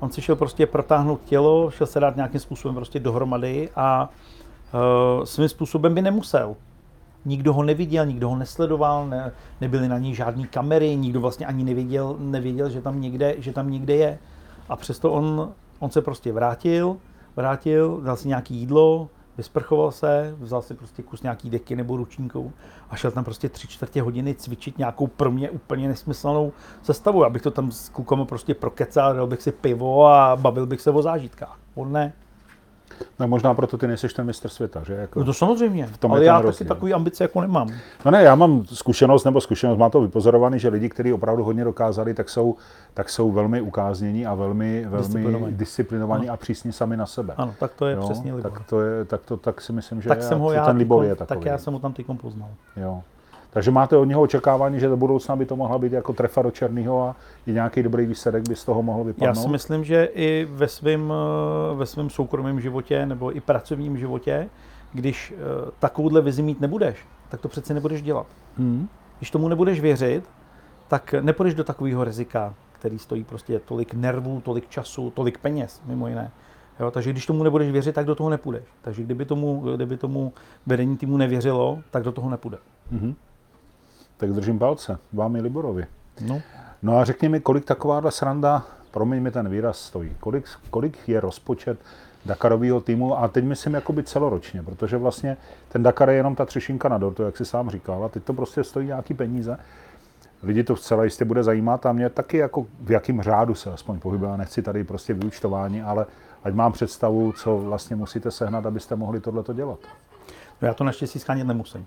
On si šel prostě protáhnout tělo, šel se dát nějakým způsobem prostě dohromady a uh, svým způsobem by nemusel. Nikdo ho neviděl, nikdo ho nesledoval, ne, nebyly na něj žádné kamery, nikdo vlastně ani nevěděl, nevěděl že, tam někde, že tam někde je. A přesto on, on se prostě vrátil, vrátil, dal si nějaký jídlo, vysprchoval se, vzal si prostě kus nějaký deky nebo ručníkou a šel tam prostě tři čtvrtě hodiny cvičit nějakou pro mě úplně nesmyslnou sestavu. Abych to tam s klukama prostě prokecal, dal bych si pivo a bavil bych se o zážitkách. On ne. No možná proto ty nejseš ten mistr světa, že? Jako No to samozřejmě, v tom ale já taky rozdíl. takový ambice jako nemám. No ne, já mám zkušenost, nebo zkušenost, má to vypozorovaný, že lidi, kteří opravdu hodně dokázali, tak jsou, tak jsou velmi ukáznění a velmi, velmi Disciplinovaní. disciplinovaní a přísní sami na sebe. Ano, tak to je Jo, přesně Libor. tak to je, tak to tak si myslím, že tak je, jsem ho já, ten Libor je takový. tak já jsem ho tam teďkom poznal. Jo. Takže máte od něho očekávání, že do budoucna by to mohla být jako trefa do černého a i nějaký dobrý výsledek by z toho mohl Já vypadnout? si myslím, že i ve svém ve svém soukromém životě nebo i pracovním životě, když eh, takovouhle vizi mít nebudeš, tak to přeci nebudeš dělat. Hmm. Když tomu nebudeš věřit, tak nepůjdeš do takového rizika, který stojí prostě tolik nervů, tolik času, tolik peněz, mimo jiné. Jo, takže když tomu nebudeš věřit, tak do toho nepůjdeš. Takže kdyby tomu, kdyby tomu vedení týmu nevěřilo, tak do toho nepůjde. Mhm. Tak držím palce, vám i Liborovi. No. No a řekni mi, kolik takováhle sranda, promiň mi ten výraz, stojí? Kolik, kolik je rozpočet Dakarového týmu a teď myslím jakoby celoročně, protože vlastně ten Dakar je jenom ta třešinka na dortu, jak si sám říkal, a teď to prostě stojí nějaký peníze. Lidi to zcela jistě bude zajímat a mě taky jako v jakém řádu se aspoň pohybuje, nechci tady prostě vyučtování, ale ať mám představu, co vlastně musíte sehnat, abyste mohli tohleto dělat. No já to naštěstí schánět nemusím.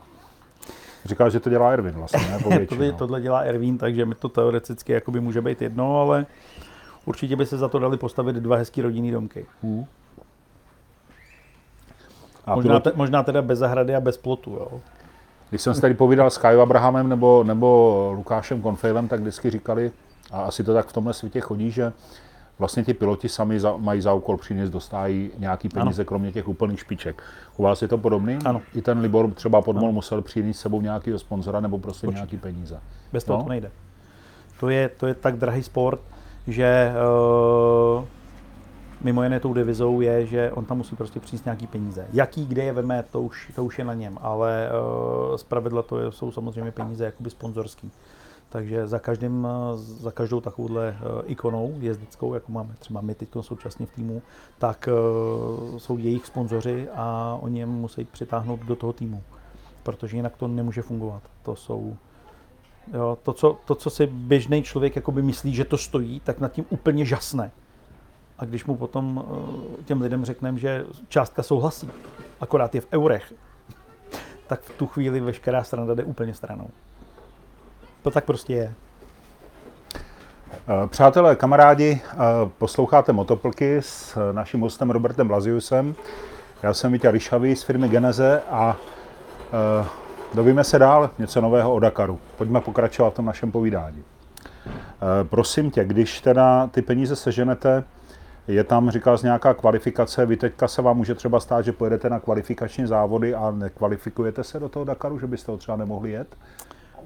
Říkal, že to dělá Ervin vlastně, ne? tohle, Povětšinou. tohle dělá Ervín, takže mi to teoreticky jakoby může být jedno, ale určitě by se za to dali postavit dva hezký rodinný domky. A Možná, pilot- te, možná teda bez zahrady a bez plotu. Jo. Když jsem si tady povídal s Kajou Abrahamem nebo, nebo Lukášem Konfejlem, tak vždycky říkali, a asi to tak v tomhle světě chodí, že vlastně ti piloti sami za, mají za úkol přinést, dostávají nějaký peníze, ano. kromě těch úplných špiček. U vás je to podobný? Ano. I ten Libor třeba Podmol musel přinést s sebou nějakého sponzora nebo prostě Určitě. nějaký peníze. Bez toho No. to nejde. To je, to je tak drahý sport, že uh, mimo jiné tou devizou je, že on tam musí prostě přinést nějaký peníze. Jaký, kde je veme, to už, to už je na něm, ale uh, zpravidla to je, jsou samozřejmě peníze jakoby sponzorský. Takže za, každým, eh, za každou takovouhle eh, ikonou jezdeckou, jako máme třeba my teď současně v týmu, tak eh, jsou jejich sponzoři a oni je musí přitáhnout do toho týmu. Protože jinak to nemůže fungovat. To jsou Jo, to, co, to, co si běžný člověk jakoby myslí, že to stojí, tak nad tím úplně žasne. A když mu potom těm lidem řekneme, že částka souhlasí, akorát je v eurech, tak v tu chvíli veškerá strana jde úplně stranou. To tak prostě je. Eh, Přátelé, kamarádi, eh, posloucháte Motoplky s naším hostem Robertem Laziusem. Já jsem Vítěz Ryšavý z firmy Geneze a eh, dovíme se dál něco nového o Dakaru. Pojďme pokračovat v tom našem povídání. Eh, Prosím tě, když teda ty peníze seženete, je tam, říkal jsi, nějaká kvalifikace, vy teďka se vám může třeba stát, že pojedete na kvalifikační závody a nekvalifikujete se do toho Dakaru, že byste ho třeba nemohli jet?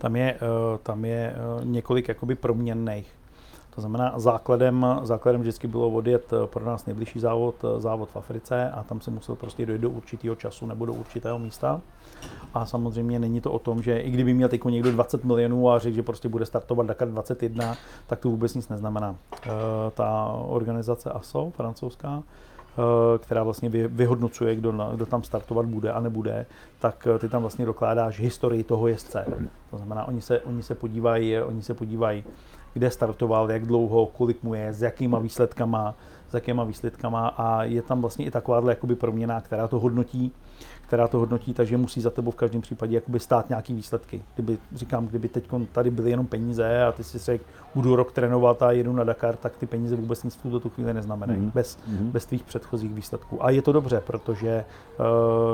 Tam je, eh, tam je eh, několik jakoby proměnných. To znamená, základem, základem vždycky bylo odjet eh, pro nás nejbližší závod, závod v Africe a tam se musel prostě dojít do určitého času nebo do určitého místa. A samozřejmě není to o tom, že i kdyby měl teď někdo 20 milionů a řekl, že prostě bude startovat Dakar 21, tak to vůbec nic neznamená. Ta organizace ASO, francouzská, která vlastně vy- vyhodnocuje, kdo, na, kdo tam startovat bude a nebude, tak eh, ty tam vlastně dokládáš historii toho jezdce. To znamená, oni se, oni se podívají, oni se podívají, kde startoval, jak dlouho, kolik mu je, s jakýma výsledkama, s jakýma výsledkama a je tam vlastně i takováhle jakoby proměna, která to hodnotí, která to hodnotí, takže musí za tebou v každém případě jakoby stát nějaký výsledky. Kdyby, říkám, kdyby teď tady byly jenom peníze a ty si řekl, budu rok trénovat a jedu na Dakar, tak ty peníze vůbec nic v tuto tu chvíli neznamenají, Mhm. mm-hmm. bez, Mhm. mm-hmm. bez tvých předchozích výsledků. A je to dobře, protože uh,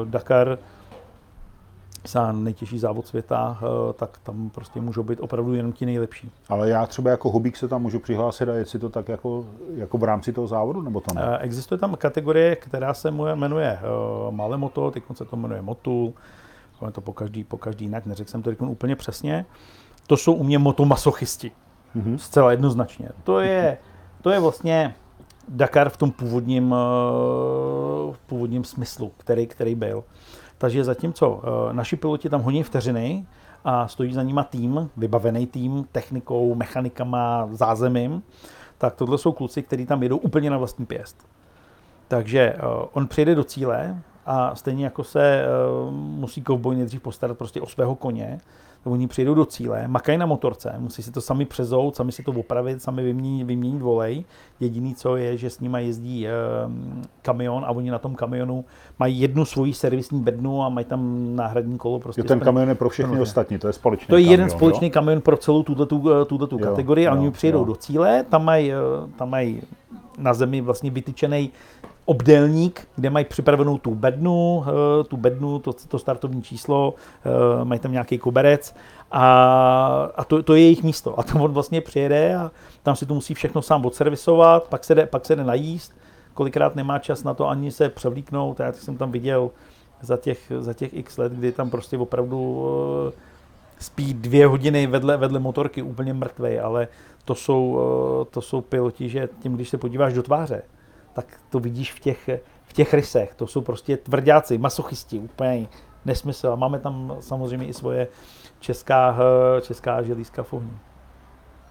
Dakar za nejtěžší závod světa, uh, tak tam prostě můžou být opravdu jenom ti nejlepší. Ale já třeba jako hobík se tam můžu přihlásit a jestli to tak jako, jako v rámci toho závodu, nebo to ne? Eh, Existuje tam kategorie, která se jmenuje uh, malé moto, teď se to jmenuje motul, ale to po každý, po každý jinak, neřekl jsem to teď úplně přesně. To jsou u mě motomasochisti. Mm-hmm. Zcela jednoznačně. To je, to je vlastně Dakar v tom původním, v původním smyslu, který, který byl. Takže zatímco naši piloti tam honí vteřiny a stojí za nima tým, vybavený tým, technikou, mechanikama, zázemím, tak tohle jsou kluci, kteří tam jedou úplně na vlastní pěst. Takže on přijede do cíle a stejně jako se musí kovboj nejdřív postarat prostě o svého koně, oni přijdou do cíle, makají na motorce, musí si to sami přezout, sami si to opravit, sami vyměnit, vyměnit volej. Jediný, co je, že s nimi jezdí e, kamion a oni na tom kamionu mají jednu svoji servisní bednu a mají tam náhradní kolo. Prostě jo, ten kamion je pro všechny no, ostatní, to je společný To je jeden společný jo? kamion pro celou tuto tu kategorii jo, a oni přijedou jo. do cíle, tam mají, eh, tam mají na zemi vlastně vytyčený obdélník, kde mají připravenou tu bednu, eh, tu bednu, to, to startovní číslo, eh, mají tam nějaký koberec a, a to, to, je jejich místo. A tam on vlastně přijede a tam si to musí všechno sám odservisovat, pak se jde, pak se jde najíst, kolikrát nemá čas na to ani se převlíknout. Já jsem tam viděl za těch, za těch x let, kdy tam prostě opravdu eh, spí dvě hodiny vedle, vedle motorky úplně mrtvej, ale to jsou, to jsou piloti, že tím, když se podíváš do tváře, tak to vidíš v těch, v těch rysech. To jsou prostě tvrdáci, masochisti, úplně nesmysl. A máme tam samozřejmě i svoje česká, česká želízka v ohni.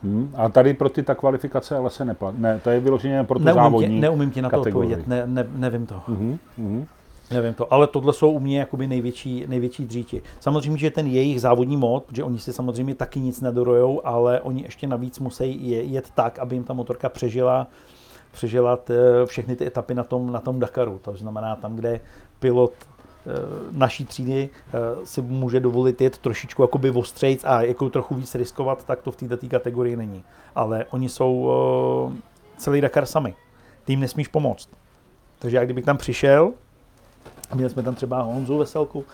Hmm, a tady pro ty ta kvalifikace ale se neplatí. Ne, to je vyloženě pro ty neumím závodní tě, Neumím ti na to odpovědět, ne, ne, nevím to. Uh-huh, uh-huh. Nevím to, ale tohle jsou u mě jakoby největší, největší dříti. Samozřejmě, že ten jejich závodní mod, že oni si samozřejmě taky nic nedorojou, ale oni ještě navíc musí jet tak, aby jim ta motorka přežila přežila všechny ty etapy na tom, na tom Dakaru. To znamená tam, kde pilot eh, naší třídy eh, si může dovolit jet trošičku jakoby ostřejc a jako trochu víc riskovat, tak to v této kategorii není. Ale oni jsou eh, celý Dakar sami. Tým nesmíš pomoct. Takže jak kdybych tam přišel, měli jsme tam třeba Honzu Veselku,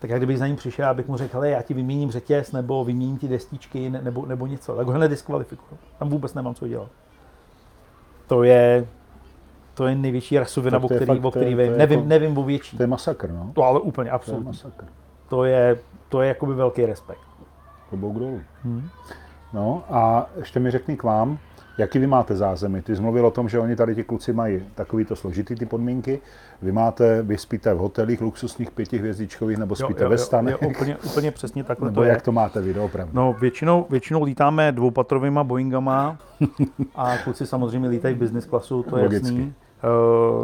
tak jak kdybych za ním přišel, abych mu řekl, já ti vyměním řetěz, nebo vyměním ti destičky, nebo, nebo něco, tak ho hned diskvalifikuju. Tam vůbec nemám co dělat to je, to je největší rasovina, o který, fakt, o který vím. Nevím, jako, nevím o větší. To je masakr, no. To ale úplně, absolutně. To je masakr. To je, to je jakoby velký respekt. Klobouk dolů. Hmm. No a ještě mi řekni k vám, Jaký vy máte zázemí? Ty jsi mluvil o tom, že oni tady ti kluci mají takovýto složitý ty podmínky. Vy máte, vy spíte v hotelích luxusních pětihvězdičkových nebo spíte jo, jo, ve stanech? Jo, úplně, úplně přesně takhle nebo to jak je. to máte vy opravdu? No většinou, většinou lítáme dvoupatrovýma Boeingama a kluci samozřejmě lítají v business klasu, to je Logicky. jasný.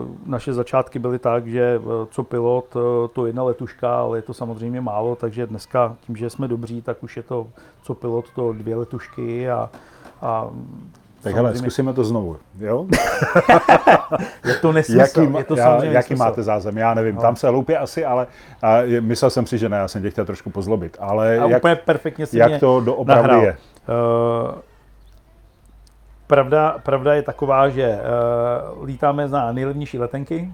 Uh, naše začátky byly tak, že uh, co pilot, uh, to jedna letuška, ale je to samozřejmě málo, takže dneska tím, že jsme dobří, tak už je to co pilot, to dvě letušky a, a tak hele, zkusíme to znovu, jo? je to nesmysl, jaký, je to já, jaký nesmysl. máte zázem, já nevím, no. tam se loupě asi, ale a myslel jsem si, že ne, já jsem tě chtěl trošku pozlobit, ale a jak, úplně perfektně si jak to doopravdy nahrál. je? Uh, pravda, pravda je taková, že uh, lítáme na nejlevnější letenky,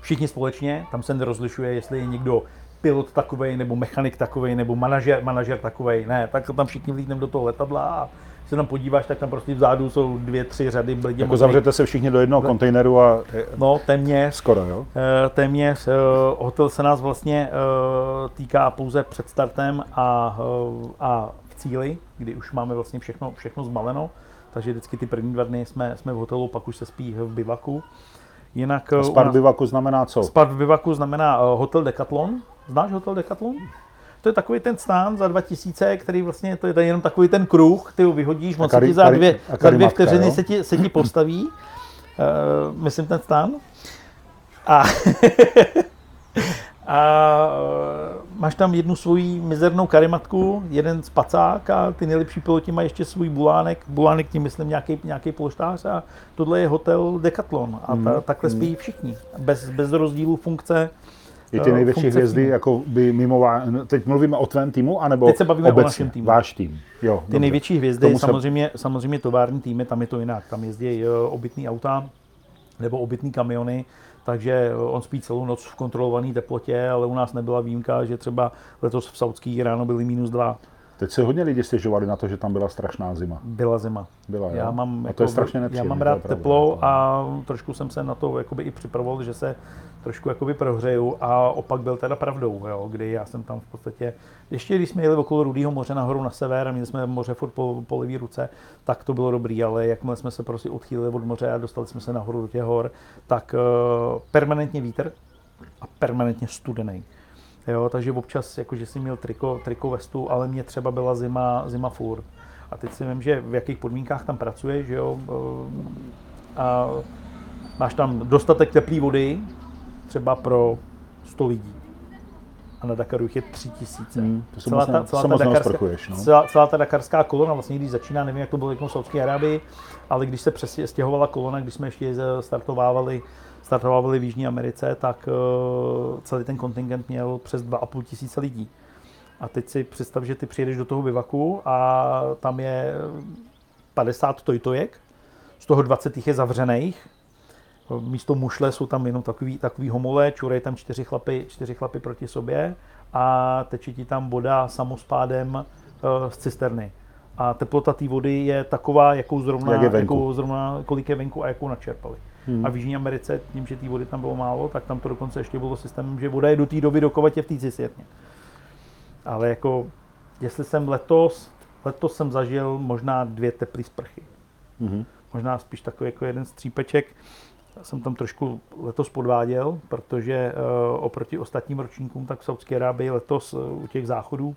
všichni společně, tam se nerozlišuje, jestli je někdo pilot takovej, nebo mechanik takovej, nebo manažer, manažer takovej, ne, tak tam všichni vlítneme do toho letadla a se tam podíváš, tak tam prostě vzadu jsou dvě, tři řady lidí. Jako zavřete se všichni do jednoho kontejneru a... No, téměř. Skoro, jo? Eh, téměř. Eh, hotel se nás vlastně eh, týká pouze před startem a, a v cíli, kdy už máme vlastně všechno, všechno zmaleno. Takže vždycky ty první dva dny jsme, jsme v hotelu, pak už se spí v bivaku. Jinak, a spad v bivaku znamená co? Spad v bivaku znamená hotel Decathlon. Znáš hotel Decathlon? To je takový ten stán za 2000, který vlastně, to je jenom takový ten kruh, ty ho vyhodíš, on se ti za dvě, za dvě vteřiny se ti, se ti postaví, uh, myslím ten stán. A, a uh, máš tam jednu svoji mizernou karimatku, jeden spacák a ty nejlepší piloti mají ještě svůj bulánek, bulánek tím myslím nějaký, nějaký polštář a tohle je hotel Decathlon a ta, mm. takhle spí mm. všichni, bez, bez rozdílu funkce, i ty největší hvězdy, týmu. jako by mimo, teď mluvíme o tvém týmu, anebo Teď se bavíme obecně, o našem týmu. Váš tým. Jo, ty dobře. největší hvězdy, se... samozřejmě, samozřejmě tovární týmy, tam je to jinak. Tam jezdí eh, obytný auta nebo obytný kamiony, takže eh, on spí celou noc v kontrolované teplotě, ale u nás nebyla výjimka, že třeba letos v Saudský ráno byly minus dva. Teď se hodně lidi stěžovali na to, že tam byla strašná zima. Byla zima. Byla, já jo? mám, a jako, to je strašně já nepříjemné. mám to je rád teplo jako. a trošku jsem se na to jakoby i připravoval, že se trošku jakoby prohřeju a opak byl teda pravdou, jo, kdy já jsem tam v podstatě, ještě když jsme jeli okolo Rudého moře nahoru na sever a měli jsme moře furt po, po levý ruce, tak to bylo dobrý, ale jakmile jsme se prostě odchýlili od moře a dostali jsme se nahoru do těch hor, tak uh, permanentně vítr a permanentně studený. Jo, takže občas, jakože jsem měl triko, triko vestu, ale mě třeba byla zima, zima furt. A teď si vím, že v jakých podmínkách tam pracuješ, že jo, eh, a máš tam dostatek teplé vody, třeba pro 100 lidí. A na Dakaru jich je 3000. Hmm, to ne- to se moc neosprchuješ, no. celá, celá ta dakarská kolona, vlastně když začíná, nevím, jak to bylo jako v Saudské Arábii, ale když se přesně stěhovala kolona, když jsme ještě startovávali, startovávali v Jižní Americe, tak uh, celý ten kontingent měl přes 2,5 tisíce lidí. A teď si představ, že ty přijedeš do toho bivaku a tam je 50 tojtojek, z toho 20 jich je zavřených. Místo mušle jsou tam jenom takový, takový homole, čurej tam čtyři chlapy, čtyři chlapy proti sobě a teče ti tam voda samospádem uh, z cisterny. A teplota té vody je taková, jakou zrovna, Jak jakou zrovna, kolik je venku a jakou načerpali. Hmm. A v Jižní Americe, tím, že té vody tam bylo málo, tak tam to dokonce ještě bylo systémem, že voda je do té doby dokovatě v té cisterně. Ale jako, jestli jsem letos, letos jsem zažil možná dvě teplé sprchy. Mhm. Možná spíš takový jako jeden střípeček. Já jsem tam trošku letos podváděl, protože uh, oproti ostatním ročníkům, tak v Saudské Arábii letos uh, u těch záchodů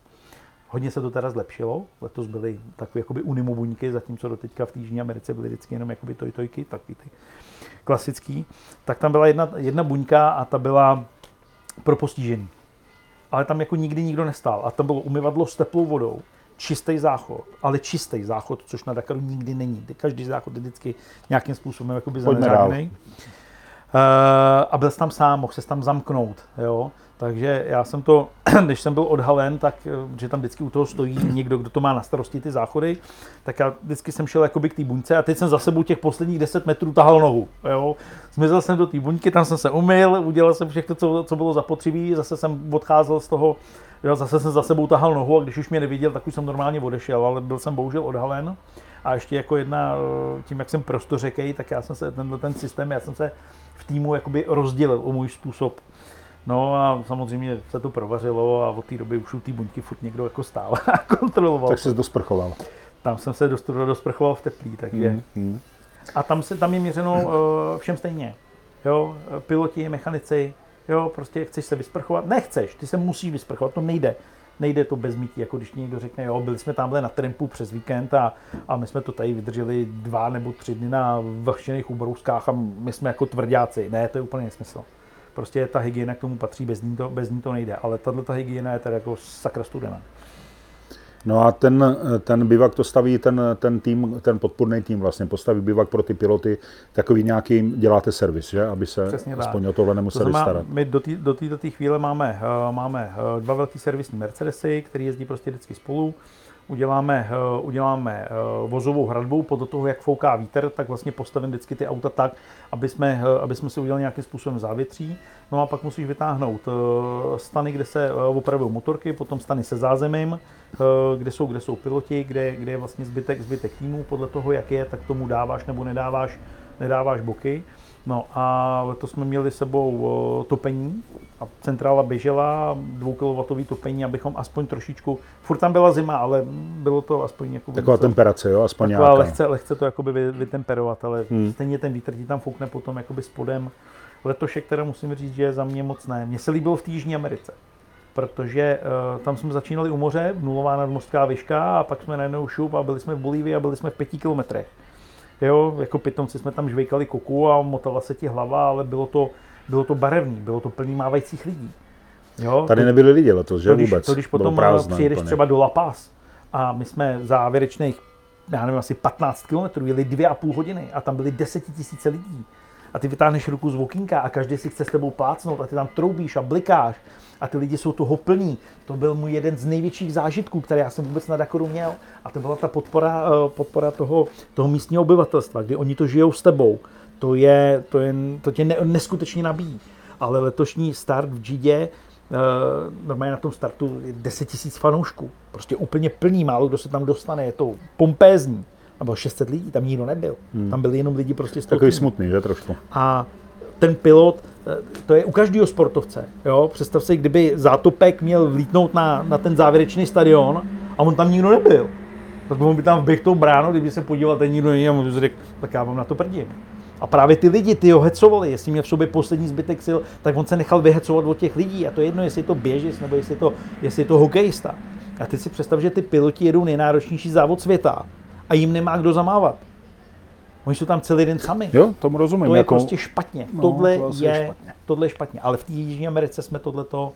hodně se to teda zlepšilo. Letos byly takové jakoby unimobuňky, zatímco do teďka v Jižní Americe byly vždycky jenom jakoby tojtojky, takový ty klasický. Tak tam byla jedna, jedna buňka a ta byla pro postižený. Ale tam jako nikdy nikdo nestál. A tam bylo umyvadlo s teplou vodou, čistý záchod, ale čistý záchod, což na Dakaru nikdy není. Každý záchod je vždycky nějakým způsobem jakoby zaneřáděný. Uh, a byl jsi tam sám, mohl se tam zamknout. Jo? Takže já jsem to, když jsem byl odhalen, tak eh, že tam vždycky u toho stojí někdo, kdo to má na starosti ty záchody, tak já vždycky jsem šel jakoby k té buňce a teď jsem za sebou těch posledních 10 metrů tahal nohu. Jo? Zmizel jsem do té buňky, tam jsem se umyl, udělal jsem všechno, co, co bylo zapotřebí, zase jsem odcházel z toho, jo, zase jsem za sebou tahal nohu a když už mě neviděl, tak už jsem normálně odešel, ale byl jsem bohužel odhalen. A ještě jako jedna, eh, tím jak jsem prostořekej, tak já jsem se, tenhle ten systém, já jsem se v týmu jakoby rozdělil o můj způsob No a samozřejmě se to provařilo a od té doby už u té buňky furt někdo jako stál a kontroloval. Tak jsi dosprchoval. Tam jsem se dost, dosprchoval v teplý, takže. Hmm. Hmm. A tam se tam je měřeno uh, všem stejně. Jo, piloti, mechanici, jo, prostě chceš se vysprchovat, nechceš, ty se musíš vysprchovat, to nejde. Nejde to bez mítí, jako když někdo řekne, jo, byli jsme tamhle na trampu přes víkend a, a my jsme to tady vydrželi dva nebo tři dny na vlhčených ubrouskách a my jsme jako tvrdáci. Ne, to je úplně nesmysl prostě ta hygiena k tomu patří, bez ní to, bez ní to nejde. Ale tahle ta hygiena je teda jako sakra studená. No a ten, ten bivak to staví ten, ten tým, ten podporný tým vlastně, postaví bivak pro ty piloty, takový nějaký, děláte servis, že? Aby se Přesně aspoň tak. o tohle nemuseli to znamená, starat. My do této do tý, do tý chvíle máme, uh, máme uh, dva velký servisní Mercedesy, které jezdí prostě vždycky spolu. Uděláme, uh, uděláme vozovou hradbu, podle toho, jak fouká vítr, tak vlastně postavím vždycky ty auta tak, aby jsme, aby jsme si udělali nějakým způsobem závětří. No a pak musíš vytáhnout stany, kde se opravují motorky, potom stany se zázemím, kde jsou, kde jsou piloti, kde, kde je vlastně zbytek, zbytek týmu, podle toho, jak je, tak tomu dáváš nebo nedáváš, nedáváš boky. No a letos jsme měli sebou uh, topení a centrála běžela, 2 kW topení, abychom aspoň trošičku, furt tam byla zima, ale bylo to aspoň jako Taková temperace, jo, aspoň taková nějaká. lehce, lehce to jakoby vy, vytemperovat, ale Hmm. stejně ten vítr ti tam foukne potom jakoby spodem. Letošek, teda musím říct, že je za mě moc ne. Mně se líbilo v té Jižní Americe, protože uh, tam jsme začínali u moře, nulová nadmořská výška a pak jsme najednou šup a byli jsme v Bolívii a byli jsme v pěti kilometrech. Jo, jako pitomci jsme tam žvejkali koku a motala se ti hlava, ale bylo to, bylo to barevný, bylo to plný mávajících lidí. Jo, Tady to- nebyli lidi letos, že to, když, vůbec? to, když potom prázdné přijedeš úplně. třeba do La Paz a my jsme závěrečných, já nevím, asi 15 km jeli dvě a půl hodiny a tam byly desetitisíce lidí. A ty vytáhneš ruku z vokínka a každý si chce s tebou plácnout a ty tam troubíš a blikáš a ty lidi jsou toho plní. To byl můj jeden z největších zážitků, který já jsem vůbec na Dakaru měl. A to byla ta podpora, eh, podpora toho, toho místního obyvatelstva, kdy oni to žijou s tebou. To, je, to, je, to tě ne, neskutečně nabíjí. Ale letošní start v Gidě normálně na tom startu je 10 tisíc fanoušků. Prostě úplně plný, málo kdo se tam dostane, je to pompézní. Tam bylo 600 lidí, tam nikdo nebyl. Hmm. Tam byli jenom lidi prostě z Takový smutný, že trošku. A ten pilot, eh, to je u každého sportovce. Jo? Představ si, kdyby Zátopek měl vlítnout na, na ten závěrečný stadion a on tam nikdo nebyl. Tak on by tam vběhl tou bránou, kdyby se podíval, ten nikdo není, a on by řekl, tak já vám na to prdím. A právě ty lidi, ty ho hecovali, jestli měl v sobě poslední zbytek sil, tak on se nechal vyhecovat od těch lidí. A to je jedno, jestli je to běžec nebo jestli je to, jestli je to hokejista. A teď si představ, že ty piloti jedou nejnáročnější závod světa a jim nemá kdo zamávat. Oni jsou tam celý den sami. Jo, tomu rozumím. To je jako... prostě špatně. No, tohle, to je, je špatně. tohle je špatně. Ale v té Jižní Americe jsme tohleto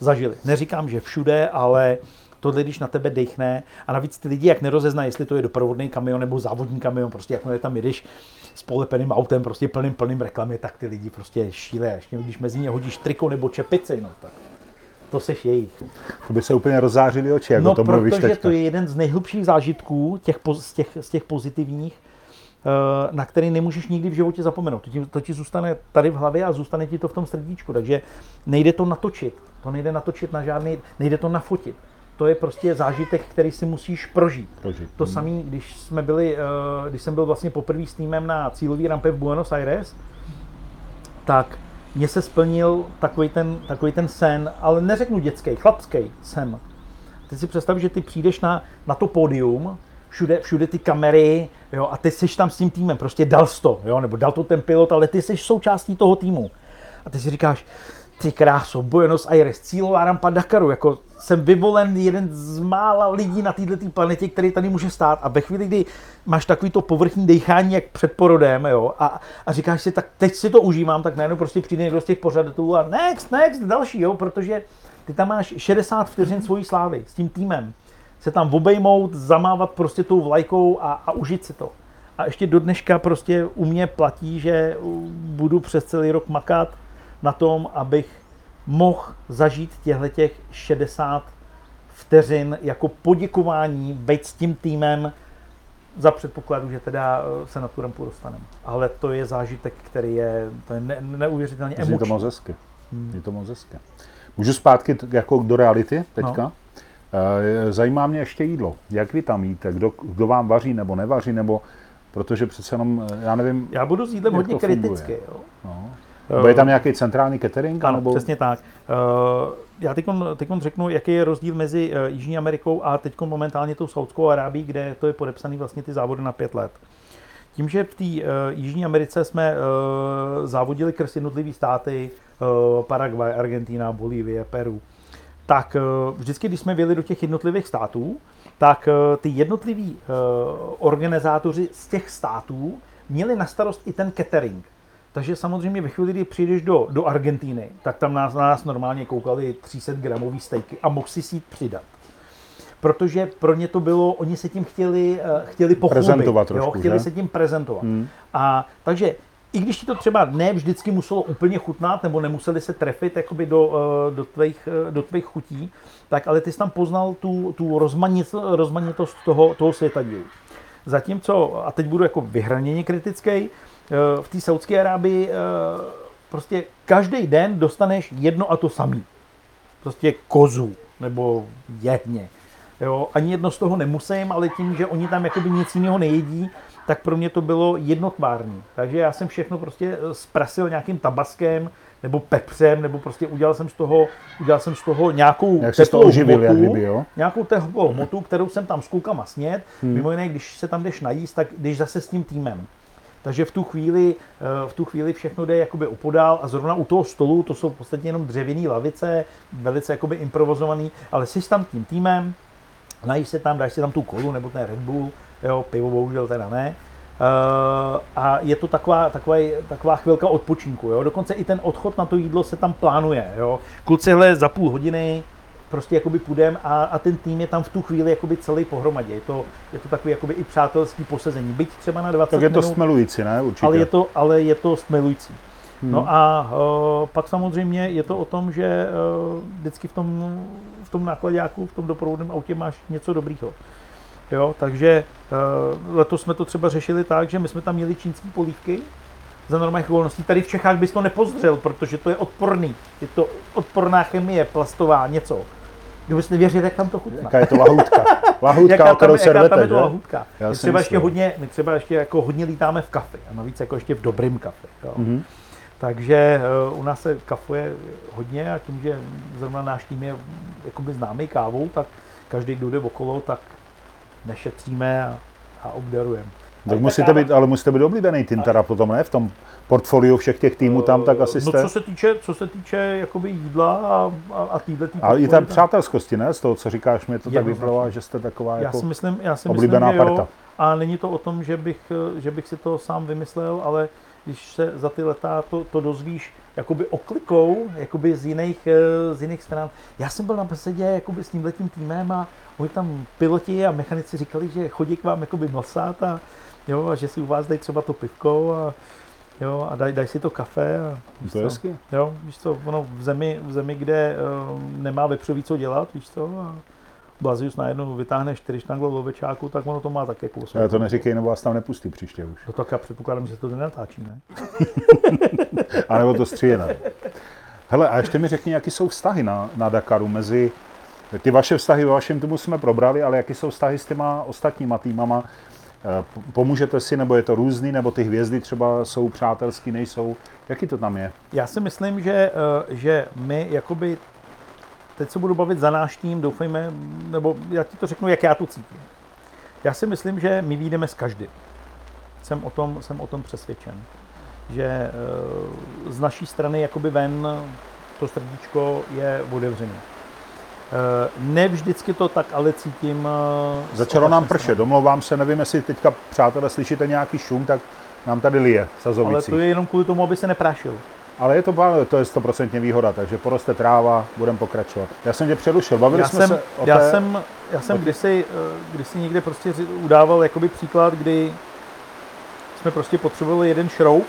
zažili. Neříkám, že všude, ale tohle, když na tebe dechne a navíc ty lidi, jak nerozeznají, jestli to je doprovodný kamion nebo závodní kamion, prostě jakmile tam jedeš s polepeným autem, prostě plným, plným reklamy, tak ty lidi prostě šíle. Ještě když mezi ně hodíš triko nebo čepici, no tak to seš jejich. To by se úplně rozzářili oči, jak o No, tom mluvíš protože teďka. to je jeden z nejhlubších zážitků těch, z, těch, z těch pozitivních, eh, na který nemůžeš nikdy v životě zapomenout. To ti, to ti zůstane tady v hlavě a zůstane ti to v tom srdíčku. Takže nejde to natočit. To nejde natočit na žádný, nejde to nafotit. To je prostě zážitek, který si musíš prožít. Prožít. To samé, když jsme byli, eh, když jsem byl vlastně poprvé s týmem na cílový rampě v Buenos Aires, tak mně se splnil takový ten, takový ten sen, ale neřeknu dětský, chlapský sen. Ty si představ, že ty přijdeš na, na to pódium, všude, všude ty kamery, jo, a ty jsi tam s tím týmem, prostě dal to, jo, nebo dal to ten pilot, ale ty jsi součástí toho týmu. A ty si říkáš, ty kráso, Buenos Aires, cílová rampa Dakaru, jako jsem vyvolen jeden z mála lidí na této planetě, který tady může stát a ve chvíli, kdy máš takový to povrchní dechání jak před porodem, jo, a, a říkáš si, tak teď si to užívám, tak najednou prostě přijde někdo z těch pořadatelů a next, next, další, jo, protože ty tam máš 60 vteřin svojí slávy s tím týmem. Se tam obejmout, zamávat prostě tou vlajkou a, a užít si to. A ještě do dneška prostě u mě platí, že budu přes celý rok makat na tom, abych mohl zažít těchto těch 60 vteřin jako poděkování, být s tím týmem za předpokladu, že teda uh, se na tu rampu dostaneme. Ale to je zážitek, který je, to je ne, neuvěřitelně Je to emoční. moc hezky. Je to moc hezky. Můžu zpátky jako do reality teďka? No. Eh, Zajímá mě ještě jídlo. Jak vy tam jíte? Kdo, kdo vám vaří nebo nevaří? Nebo protože přece jenom, eh, já nevím, Já budu s jídlem hodně kritický. Jo. no. Nebo je tam nějaký centrální catering? Ano, nebo... přesně tak. Uh, já teď řeknu, jaký je rozdíl mezi uh, Jižní Amerikou a teď momentálně tou Saudskou Arábií, kde to je podepsaný vlastně ty závody na pět let. Tím, že v té uh, Jižní Americe jsme uh, závodili krz jednotlivý státy, uh, Paraguay, Argentina, Bolívie, Peru, tak uh, vždycky, když jsme vyjeli do těch jednotlivých států, tak uh, ty jednotliví uh, organizátoři z těch států měli na starost i ten catering. Takže samozřejmě ve chvíli, kdy přijdeš do, do Argentíny, tak tam nás, na nás normálně koukali 300 gramový stejky a mohl si si jít přidat. Protože pro ně to bylo, oni se tím chtěli, eh, chtěli pochlubit. Prezentovat jo, trošku, chtěli že? se tím prezentovat. Hmm. A takže i když ti to třeba ne vždycky muselo úplně chutnat, nebo nemuseli se trefit jakoby do, eh, do, tvých, eh, do tvých chutí, tak ale ty jsi tam poznal tu, tu rozmanitost, rozmanitost toho, toho světadílu. Zatímco, a teď budu jako vyhraněně kritický, v té Saudské Arábii eh, prostě každý den dostaneš jedno a to samý. Prostě kozu nebo jehně. Jo, ani jedno z toho nemusím, ale tím, že oni tam jakoby nic jiného nejedí, tak pro mě to bylo jednotvárný. Takže já jsem všechno prostě zprasil nějakým tabaskem, nebo pepřem, nebo prostě udělal jsem z toho, udělal jsem z toho nějakou Jak to teplou oživil, jak hmotu, kdyby, jo? nějakou teplou hmotu, kterou jsem tam s klukama snět. Hmm. Mimo jiné, když se tam jdeš najíst, tak jdeš zase s tím týmem. Takže v tu chvíli, eh, v tu chvíli všechno jde jakoby upodál a zrovna u toho stolu, to jsou v podstatě jenom dřevěné lavice, velice jakoby improvizovaný, ale jsi tam tím týmem, najíš se tam, dáš si tam tu kolu nebo ten Red Bull, jo, pivo bohužel teda ne. Uh, a je to taková, taková, taková chvilka odpočinku. Jo? Dokonce i ten odchod na to jídlo se tam plánuje. Jo? Kluci, hele, za půl hodiny prostě jakoby půjdem a, a ten tým je tam v tu chvíli jakoby celý pohromadě. Je to, je to takový jakoby i přátelský posezení. Byť třeba na 20 Tak je to minut, stmelující, ne? Určitě. ale je to, ale je to stmelující. Hmm. No a uh, pak samozřejmě je to o tom, že uh, vždycky v tom, v tom nákladáku, v tom doprovodném autě máš něco dobrýho. Jo, takže uh, letos jsme to třeba řešili tak, že my jsme tam měli čínské polívky za normálních okolností. Tady v Čechách bys to nepozřel, protože to je odporný. Je to odporná chemie, plastová, něco. Kdybys nevěřil, jak tam to chutná. Jaká je to lahůdka. Lahůdka, jaká o kterou tam, se jaká tam rvete, je to lahůdka. Já My třeba, ještě hodně, my třeba ještě jako hodně lítáme v kafe. A navíc jako ještě v dobrým kafe. Jo. Mhm. Takže uh, u nás se kafuje hodně a tím, že zrovna náš tým je jakoby známý kávou, tak každý, kdo jde okolo, tak nešetříme a, a obdarujeme. Tak Ale ta musíte být, ale musíte být oblíbený tým teda potom, ne? V tom portfoliu všech těch týmů tam, tak asi No jste. co se týče, co se týče jakoby jídla a, a, a týhle tý A i ta podpory, tak přátelskosti, ne? Z toho, co říkáš, mě to tak vypadá, že jste taková Já jako... si myslím, já si oblíbená myslím, že jo. parta. A není to o tom, že bych, eh, že bych si to sám vymyslel, ale když se za ty leta to, to dozvíš jakoby oklikou, jakoby z jiných, eh, z jiných stran. Já jsem byl na besedě jakoby s tímhletím týmem a oni tam piloti a mechanici říkali, že chodí k vám jakoby mlsat a, jo, a že si u vás dají třeba to pivko a, jo, a dají daj si to kafe. A, To je hezky. Jo, víš co, ono v zemi, v zemi kde uh, nemá vepřový co dělat, víš co, a Blazius najednou vytáhne čtyři štangle lovečáku, tak ono to má tak jako Já to neříkej, nebo vás tam nepustí příště už. No tak já předpokládám, že to nenatáčí, ne? A nebo to stříjené. Hele, a ještě mi řekni, jaký jsou vztahy na, na Dakaru mezi... Ty vaše vztahy ve vašem týmu jsme probrali, ale jaký jsou vztahy s těma ostatníma týmama? Eh, Pomůžete si, nebo je to různý, nebo ty hvězdy třeba jsou přátelský, nejsou? Jaký to tam je? Já si myslím, že, eh, že my jakoby, teď se budu bavit za náš tým, doufejme, nebo já ti to řeknu, jak já to cítím. Já si myslím, že my výjdeme s každým. Jsem o tom, jsem o tom přesvědčen. Že eh, z naší strany jakoby ven to srdíčko je otevřené. Eh, Ne vždycky to tak ale cítím. eh, Začalo nám pršet, domlouvám se, nevím, jestli teďka, přátelé, slyšíte nějaký šum, tak nám tady lije v Ale to je jenom kvůli tomu, aby se neprášil. Ale je to, to je stoprocentně výhoda, takže poroste tráva, budeme pokračovat. Já jsem tě přerušil, bavili Já jsme jsem, se o já té... jsem, já jsem o- kdysi, eh, kdysi někde prostě udával jakoby příklad, kdy jsme prostě potřebovali jeden šroub,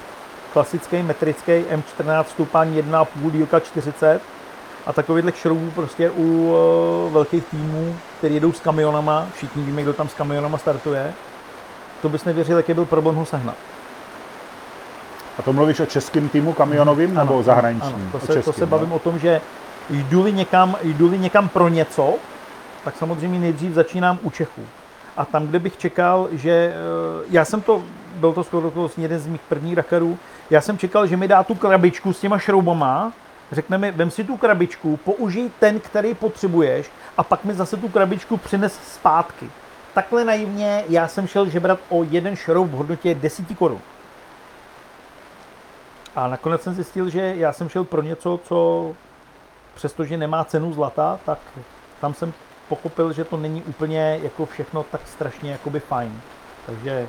klasický metrický M14 stupání 1,5 dílka 40 a takovýhle šroubů prostě u eh, velkých týmů, který jedou s kamionama, všichni víme, kdo tam s kamionama startuje, to bys nevěřil, jaký byl problém ho sehnat. A to mluvíš o českém týmu kamionovým nebo zahraničním? Ano, to se, to českým, se bavím o tom, že jdu-li někam, jdu-li někam pro něco, tak samozřejmě nejdřív začínám u Čechů. A tam, kde bych čekal, že eh, já jsem to, byl to skoro jeden z mých prvních Dakarů, já jsem čekal, že mi dá tu krabičku s těma šroubama, řekne mi, vem si tu krabičku, použij ten, který potřebuješ a pak mi zase tu krabičku přines zpátky. Takhle naivně já jsem šel žebrat o jeden šroub v hodnotě 10 korun. A nakonec jsem zjistil, že já jsem šel pro něco, co přestože nemá cenu zlata, tak tam jsem pochopil, že to není úplně jako všechno tak strašně jakoby fajn. Takže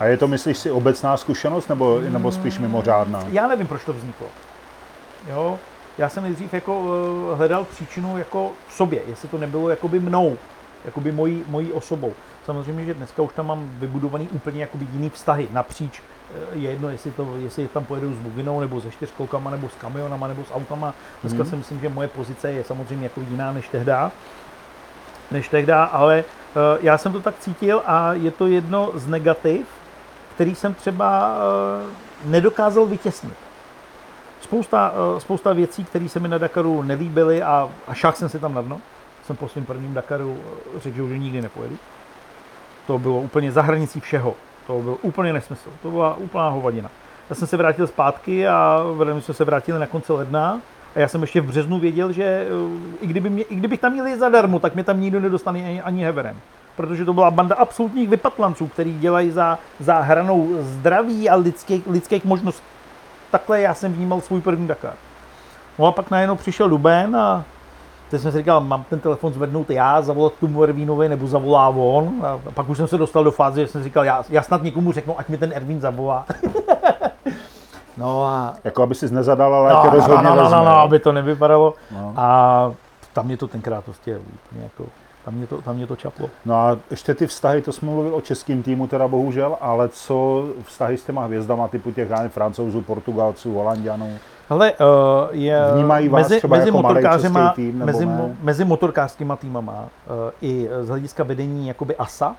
A je to, myslíš si, obecná zkušenost nebo, nebo spíš mimořádná? já nevím, proč to vzniklo. Jo? Já jsem nejdřív jako eh, hledal příčinu jako v sobě, jestli to nebylo jakoby mnou, jakoby mojí, mojí osobou. Samozřejmě, že dneska už tam mám vybudovaný úplně jakoby jiný vztahy napříč. Eh, Je jedno, jestli, to, jestli tam pojedu s buginou, nebo se čtyřkolkama, nebo s kamionama, nebo s autama. Dneska Mhm. si myslím, že moje pozice je samozřejmě jako jiná než tehda. Než tehda, ale eh, já jsem to tak cítil a je to jedno z negativ, který jsem třeba nedokázal vytěsnit. Spousta, eh, spousta věcí, které se mi na Dakaru nelíbily a, a šáhl jsem si tam na dno. Jsem po svém prvním Dakaru eh, řekl, že už nikdy nepojedu. To bylo úplně za hranicí všeho. To byl úplně nesmysl. To byla úplná hovadina. Já jsem se vrátil zpátky a my jsme se vrátili na konci ledna. A já jsem ještě v březnu věděl, že eh, i, kdyby mě, i kdybych tam měl jít zadarmo, tak mě tam nikdo nedostane ani, ani heverem. Protože to byla banda absolutních vypatlanců, který dělají za, za hranou zdraví a lidských, lidských možností. Takhle já jsem vnímal svůj první Dakar. No a pak najednou přišel Duben a teď jsem si říkal, mám ten telefon zvednout já, zavolat tomu Ervínovi, nebo zavolá on. A pak už jsem se dostal do fáze, že jsem říkal, já, já snad někomu řeknu, ať mi ten Ervín zavolá. no a Jako aby si nezadal, ale no, no, no, no, rozhodně no, no, no, no, jo? aby to nevypadalo. No. A tam mě to tenkrát prostě úplně jako, tam mě to, tam mě to čaplo. No a ještě ty vztahy, to jsme mluvili o českém týmu teda bohužel, ale co vztahy s těma hvězdama typu těch nevím, francouzů, portugalců, holandianů? Hele, uh, je Vnímají vás mezi, třeba mezi, jako český tým, nebo mezi, ne? mezi motorkářskýma týmama uh, i z hlediska vedení jakoby ASA,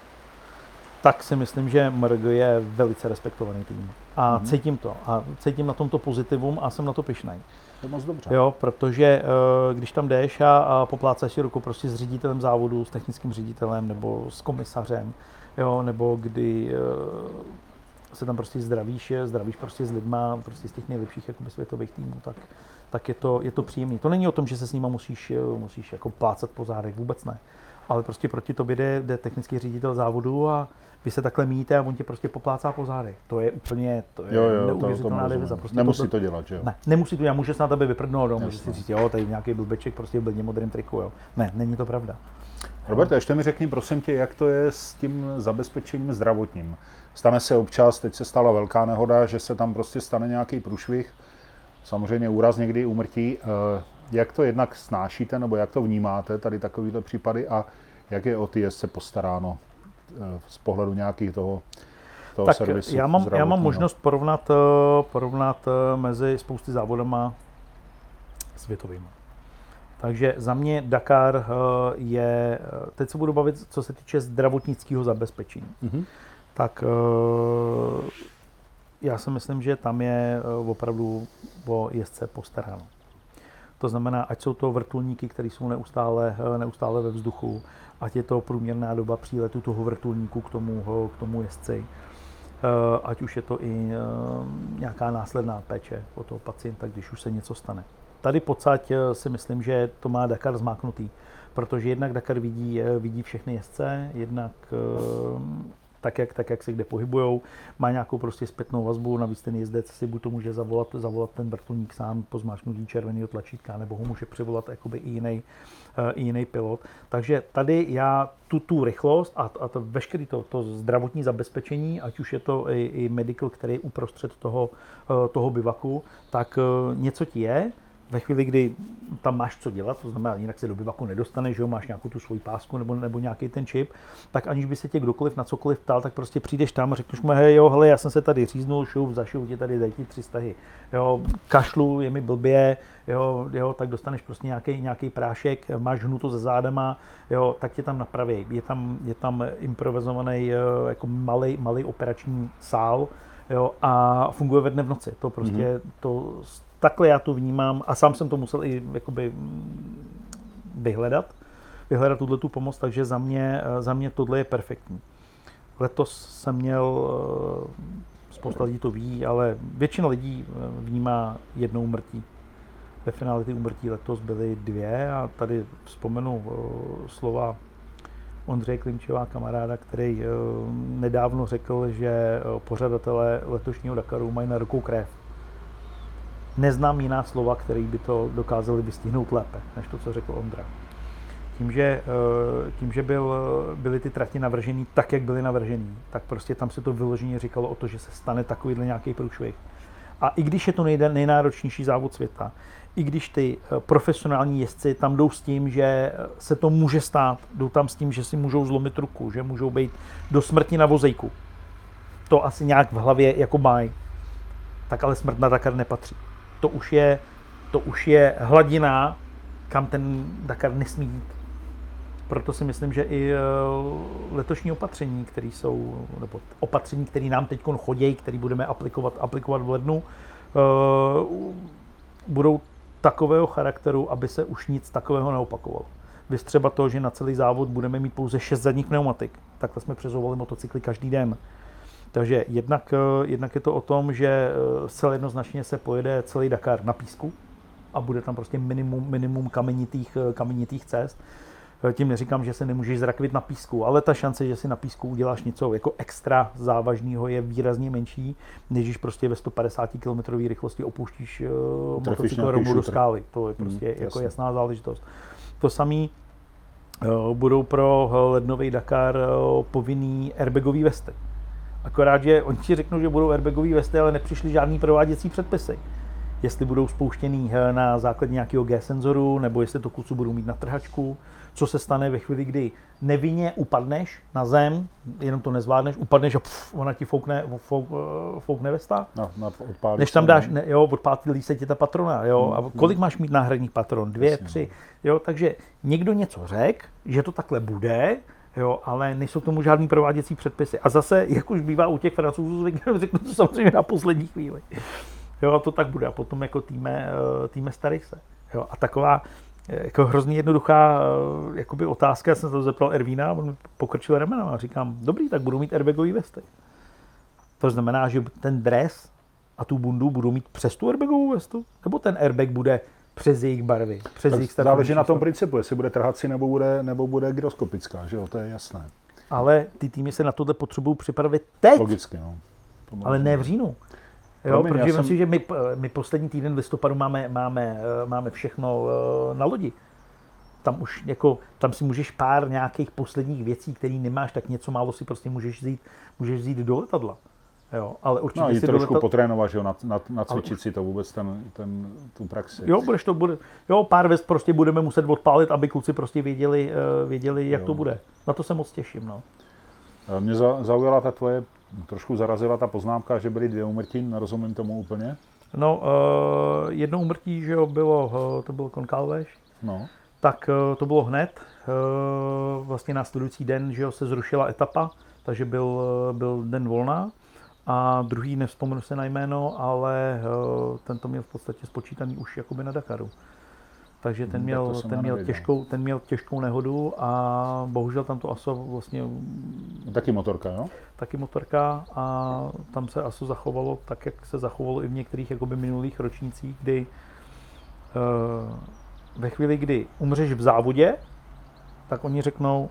tak si myslím, že MRG je velice respektovaný tým. A mm-hmm. cítím to. A cítím na tomto pozitivum a jsem na to pišnej. To moc dobře. Jo, protože eh, když tam jdeš a, a poplácáš si ruku prostě s ředitelem závodu, s technickým ředitelem nebo s komisařem, jo, nebo kdy eh, se tam prostě zdravíš, zdravíš prostě s lidma, prostě z těch nejlepších jakoby, světových týmů, tak, tak je to, je to příjemné. To není o tom, že se s nima musíš, eh, musíš jako plácat po zádech, vůbec ne. Ale prostě proti tobě jde, jde technický ředitel závodu a vy se takhle míjíte a on tě prostě poplácá po zádech. To je úplně to je Jo, jo, to- neuvěřitelná tomu divize. rozumím. Prostě Nemusí toto- to dělat, že jo? Ne, nemusí to, já může se na tebe vyprdnout, no, může si říct, jo, tady nějaký blbeček prostě v blbně modrém triku, jo. Ne, není to pravda. Robert, ještě mi řekni, prosím tě, jak to je s tím zabezpečením zdravotním. Stane se občas, teď se stala velká nehoda, že se tam prostě stane nějaký průšvih, samozřejmě úraz někdy i úmrtí. Eh, Jak to jednak snášíte, nebo jak to vnímáte, tady takovýhle případy a jak je o ty jezdce postaráno z pohledu nějakých toho, toho Tak servisu já mám, já mám možnost porovnat, eh, porovnat eh, mezi spousty závodama světovými. Takže za mě Dakar eh, je, eh, teď se budu bavit, co se týče zdravotnického zabezpečení. Mhm. tak eh, já si myslím, že tam je eh, opravdu o jezdce postaráno. To znamená, ať jsou to vrtulníky, které jsou neustále, eh, neustále ve vzduchu, ať je to průměrná doba příletu toho vrtulníku k tomu, k tomu jezdci, eh, ať už je to i eh, nějaká následná péče o toho pacienta, když už se něco stane. Tady pocať eh, si myslím, že to má Dakar zmáknutý, protože jednak Dakar vidí, vidí všechny jezdce, jednak tak jak, tak, jak se kde pohybujou, má nějakou prostě zpětnou vazbu, navíc ten jezdec si buď to může zavolat, zavolat ten vrtulník sám po zmáčknutí červeného tlačítka, nebo ho může přivolat jakoby i jiný, eh, i jiný pilot. Takže tady já tu, tu rychlost a, a to veškeré to, to zdravotní zabezpečení, ať už je to i, i medical, který je uprostřed toho, eh, toho bivaku, tak eh, něco ti je, ve chvíli, kdy tam máš co dělat, to znamená, jinak se do bivaku nedostaneš, že jo, máš nějakou tu svoji pásku nebo, nebo nějaký ten čip, tak aniž by se tě kdokoliv na cokoliv ptal, tak prostě přijdeš tam a řekneš mu, hej, jo, hele, já jsem se tady říznul, šup, zašiju ti tady, dej ti tři stahy, jo, kašlu, je mi blbě, jo, jo, tak dostaneš prostě nějaký, nějaký prášek, máš hnuto ze zádama, jo, tak tě tam napraví. Je tam, je tam improvizovaný eh, jako malý, malý operační sál, jo, a funguje ve dne v noci. To prostě, mm-hmm. to, takhle já to vnímám a sám jsem to musel i jakoby vyhledat, vyhledat tuhle tu pomoc, takže za mě, za mě tohle je perfektní. Letos jsem měl, eh, spousta lidí to ví, ale většina lidí eh, vnímá jednou umrtí. Ve finále ty umrtí letos byly dvě a tady vzpomenu eh, slova Ondřeje Klimčová kamaráda, který nedávno řekl, že pořadatelé letošního Dakaru mají na rukou krev. Neznám jiná slova, které by to dokázali vystihnout lépe, než to, co řekl Ondra. Tím, že, eh, tím, že byl, byly ty trati navržený tak, jak byly navržený, tak prostě tam se to vyloženě říkalo o to, že se stane takovýhle nějaký průšvih. A i když je to nejde, nejnáročnější závod světa, i když ty eh, profesionální jezdci tam jdou s tím, že se to může stát, jdou tam s tím, že si můžou zlomit ruku, že můžou být do smrti na vozejku. To asi nějak v hlavě jako mají. Tak ale smrt na Dakar nepatří. To už je, to už je hladina, kam ten Dakar nesmí jít. Proto si myslím, že i eh, letošní opatření, které jsou, nebo opatření, které nám teď chodí, které budeme aplikovat, aplikovat v lednu, eh, budou takového charakteru, aby se už nic takového neopakovalo. Vy třeba to, že na celý závod budeme mít pouze 6 zadních pneumatik. Takhle jsme přezouvali motocykly každý den. Takže jednak, eh, jednak je to o tom, že eh, zcela jednoznačně se pojede celý Dakar na písku a bude tam prostě minimum, minimum kamenitých, eh, kamenitých cest. Tím neříkám, že se nemůžeš zrakvit na písku, ale ta šance, že si na písku uděláš něco jako extra závažného, je výrazně menší, než když prostě ve 150 km rychlosti opouštíš uh, motocykl rovnou do skály. To je prostě Hmm, jako jasná záležitost. To samé budou pro lednový Dakar povinný airbagový vesty. Akorát, že oni ti řeknou, že budou airbagový vesty, ale nepřišly žádný prováděcí předpisy. Jestli budou spouštěný na základě nějakého G-senzoru, nebo jestli to kluci budou mít na trhačku, co se stane ve chvíli, kdy nevinně upadneš na zem, jenom to nezvládneš, upadneš a pff, ona ti foukne, fouk, eh, foukne vesta. Na odpálí Než tam dáš, no. ne, jo, odpálí se ti ta patrona, jo, a kolik máš mít náhradních patron? Dvě, Jasně, tři, jo, takže někdo něco řekl, že to takhle bude, Jo, ale nejsou k tomu žádný prováděcí předpisy. A zase, jak už bývá u těch francouzů, řeknu to samozřejmě na poslední chvíli. Jo, a to tak bude. A potom jako týme, eh, týme starých se. Jo, a taková eh, jako hrozně jednoduchá eh, jakoby otázka, já jsem se to zeptal Ervína, on pokrčil ramena a říkám, dobrý, tak budu mít airbagový vesty. To znamená, že ten dres a tu bundu budou mít přes tu airbagovou vestu? Nebo ten airbag bude přes jejich barvy, přes Tak jejich záleží na tom principu, jestli bude trhací nebo bude, nebo bude gyroskopická, že jo, to je jasné. Ale ty týmy se na tohle potřebují připravit teď, Logicky, no. Ale ne v říjnu. Jo, Promiň, protože myslím jsem- si, že my, my poslední týden v listopadu máme, máme, eh, máme všechno eh, na lodi. Tam už jako, tam si můžeš pár nějakých posledních věcí, které nemáš, tak něco málo si prostě můžeš vzít, můžeš vzít do letadla. Jo, ale určitě No, si trošku letadla... potrénovat, že jo, na, na, nacvičit si to vůbec ten, ten, tu praxi. Jo, budeš to bude, jo, pár vest prostě budeme muset odpálit, aby kluci prostě věděli, eh, věděli jak Jo. to bude. Na to se moc těším, no. Eh, Mě za, zaujala ta tvoje, trošku zarazila ta poznámka, že byly dvě úmrtí, nerozumím tomu úplně. No, uh, jedno umrtí, že jo, bylo, uh, to byl Konkálveš, No, tak uh, to bylo hned. Uh, vlastně následující den, že jo, se zrušila etapa, takže byl, byl den volná. A druhý, nevzpomenu se na jméno, ale uh, ten to měl v podstatě spočítaný už jakoby na Dakaru. Takže ten Hmm, měl, ten měl, nevěděl. těžkou, ten měl těžkou nehodu a bohužel tam to ASO vlastně taky motorka, jo? taky motorka a tam se ASO zachovalo tak, jak se zachovalo i v některých jakoby minulých ročnících, kdy uh, ve chvíli, kdy umřeš v závodě, tak oni řeknou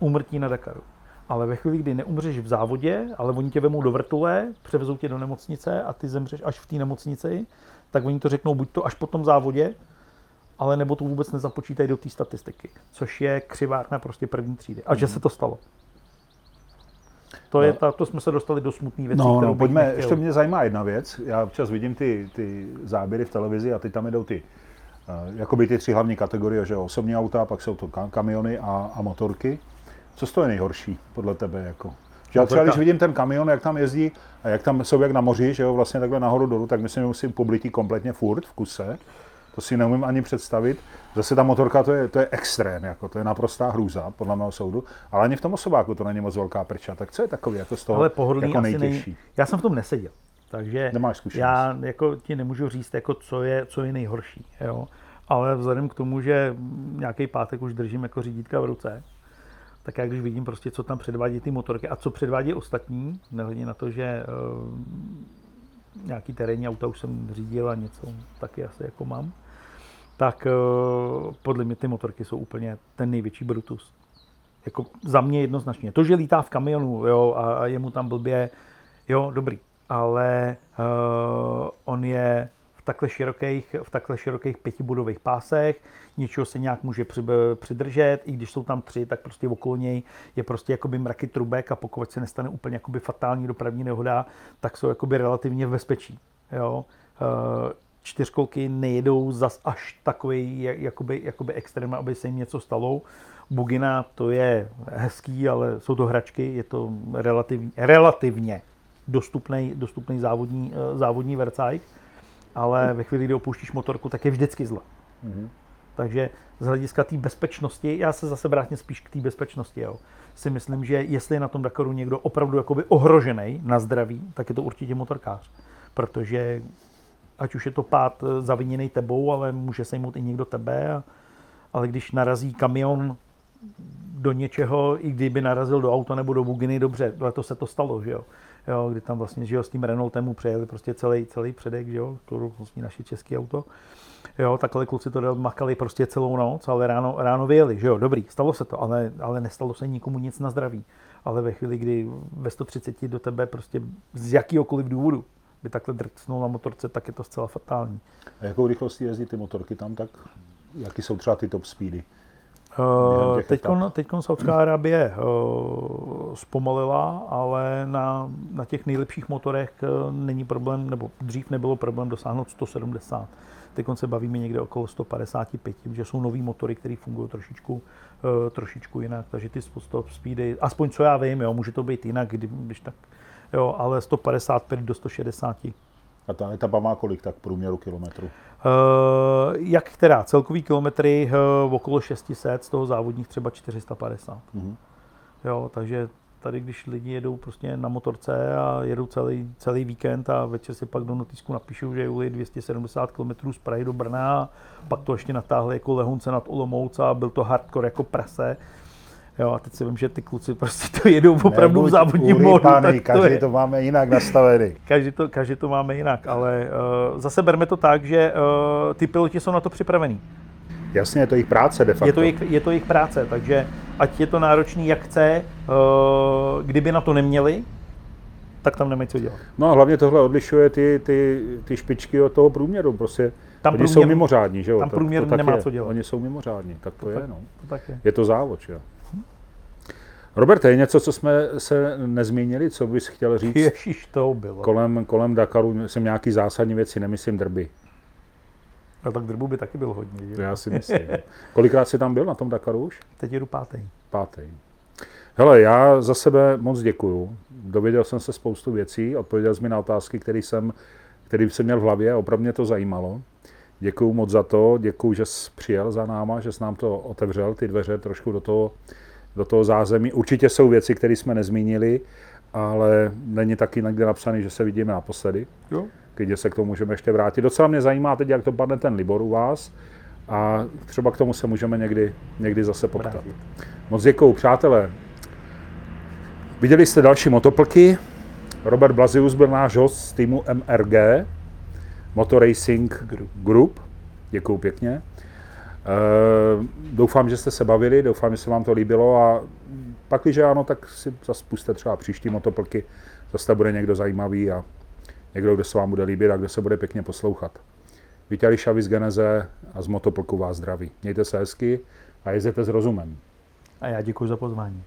úmrtí na Dakaru. Ale ve chvíli, kdy neumřeš v závodě, ale oni tě vemou do vrtule, převezou tě do nemocnice a ty zemřeš až v té nemocnici, tak oni to řeknou buď to až po tom závodě, ale nebo to vůbec nezapočítají do té statistiky, což je křivárna prostě první třídy. A že se to stalo. To, je No. ta, to jsme se dostali do smutné věci, No, kterou no, pojďme, nechtěl. ještě mě zajímá jedna věc. Já občas vidím ty, ty záběry v televizi a ty tam jdou ty, uh, jakoby ty tři hlavní kategorie, že osobní auta, pak jsou to ka- kamiony a, a motorky. Co z toho je nejhorší podle tebe? Jako? Že já třeba, Motorka. když vidím ten kamion, jak tam jezdí a jak tam jsou jak na moři, že jo, vlastně takhle nahoru dolů, tak myslím, že musím poblití kompletně furt v kuse. To si neumím ani představit. Zase ta motorka, to je, to je extrém, jako, to je naprostá hrůza, podle mého soudu. Ale ani v tom osobáku to není moc velká prča. Tak co je takový jako z toho Ale pohodlný jako nejtěžší? není. Já jsem v tom neseděl, takže Nemáš zkušenost. já jako ti nemůžu říct, jako co, je, co je nejhorší. Jo? Ale vzhledem k tomu, že nějaký pátek už držím jako řídítka v ruce, tak já když vidím prostě, co tam předvádí ty motorky a co předvádí ostatní, nehledě na to, že uh, nějaký terénní auta už jsem řídil a něco taky asi jako mám, tak uh, podle mě ty motorky jsou úplně ten největší brutus. Jako za mě jednoznačně. To, že lítá v kamionu jo, a, je mu tam blbě, jo, dobrý. Ale uh, on je takhle širokých, v takhle širokých pětibudových pásech, něčeho se nějak může při, přidržet, i když jsou tam tři, tak prostě okolo něj je prostě jakoby mraky trubek a pokud se nestane úplně jakoby fatální dopravní nehoda, tak jsou jakoby relativně v bezpečí. Jo. Uh, čtyřkolky nejedou zas až takový jak- jakoby, jakoby extrém, aby se jim něco stalo. Bugina to je hezký, ale jsou to hračky, je to relativně, relativně dostupný, dostupný závodní, eh, závodní vercajk, ale ve chvíli, kdy opouštíš motorku, tak je vždycky zle. Mhm. Takže z hlediska té bezpečnosti, já se zase vrátím spíš k té bezpečnosti, jo. si myslím, že jestli je na tom Dakaru někdo opravdu jakoby ohrožený na zdraví, tak je to určitě motorkář. Protože ať už je to pád eh, zaviněný tebou, ale může sejmout i někdo tebe, a, ale když narazí kamion do něčeho, i kdyby narazil do auta nebo do buginy, dobře, to se to stalo, že jo. Jo, kdy tam vlastně, že jo, s tím Renaultem mu přejeli prostě celý, celý předek, že jo, vlastně naše české auto. Jo, takhle kluci to makali prostě celou noc, ale ráno, ráno vyjeli, že jo, dobrý, stalo se to, ale, ale nestalo se nikomu nic na zdraví. Ale ve chvíli, kdy ve 130 do tebe prostě z jakýhokoliv důvodu by takhle drcnul na motorce, tak je to zcela fatální. A jakou rychlostí jezdí ty motorky tam, tak jaký jsou třeba ty top speedy? Etap. teďkon Saudská Arábie uh, zpomalila, ale na, na těch nejlepších motorech uh, není problém, nebo dřív nebylo problém dosáhnout 170. Teď se bavíme někde okolo 155, že jsou nový motory, které fungují trošičku, trošičku jinak, takže ty stop speedy, aspoň co já vím, jo, může to být jinak, kdy, když tak, jo, ale 155 do 160. A ta etapa má kolik tak průměru kilometrů? Uh, jak která? Celkový kilometry uh, okolo 600, z toho závodních třeba 450. Mhm. Jo, takže tady, když lidi jedou prostě na motorce a jedou celý, celý víkend a večer si pak do notýsku napíšou, že jeli 270 km z Prahy do Brna a pak to ještě natáhli jako lehunce nad Olomouc a byl to hardcore jako prase. Jo, a teď si vím, že ty kluci prostě to jedou opravdu v závodním modu. tak to každý je. to máme jinak nastavený. Každý to, každý to máme jinak, ale uh, zase berme to tak, že uh, ty piloti jsou na to připravení. Jasně, je to jejich práce de facto. Je to jejich, je to jejich práce, takže ať je to náročný, jak chce, eh, kdyby na to neměli, tak tam nemají co dělat. No a hlavně tohle odlišuje ty, ty, ty špičky od toho průměru. Prostě tam oni průměr, jsou mimořádní, že jo? Tam průměr to, to nemá je. co dělat. Oni jsou mimořádní, tak to, to je, tak, no. To tak je. je to závod, že jo? Roberte, je něco, co jsme se nezmínili, co bys chtěl říct? Ježíš, to bylo. Kolem, kolem Dakaru jsem nějaký zásadní věci, nemyslím drby. A tak drbu by taky byl hodně. Že? Já si myslím. Kolikrát jsi tam byl na tom Dakaru už? Teď jedu pátý. Pátý. Hele, já za sebe moc děkuju. Dověděl jsem se spoustu věcí, odpověděl jsi mi na otázky, které jsem, který jsem měl v hlavě a opravdu mě to zajímalo. Děkuju moc za to, děkuju, že jsi přijel za náma, že jsi nám to otevřel, ty dveře trošku do toho, do toho zázemí. Určitě jsou věci, které jsme nezmínili, ale není taky někde napsaný, že se vidíme naposledy. Jo klidně se k tomu můžeme ještě vrátit. Docela mě zajímá teď, jak to padne ten Libor u vás a třeba k tomu se můžeme někdy, někdy zase poptat. Moc děkuju, přátelé. Viděli jste další motoplky. Robert Blazius byl náš host z týmu MRG, Motor Racing Group. Děkuju pěkně. E, doufám, že jste se bavili, doufám, že se vám to líbilo a pak, když ano, tak si zase puste třeba příští motoplky, zase bude někdo zajímavý a někdo, kdo se vám bude líbit a kdo se bude pěkně poslouchat. Vítěli Šavi z Geneze a z Motoplku vás zdraví. Mějte se hezky a jezděte s rozumem. A já děkuji za pozvání.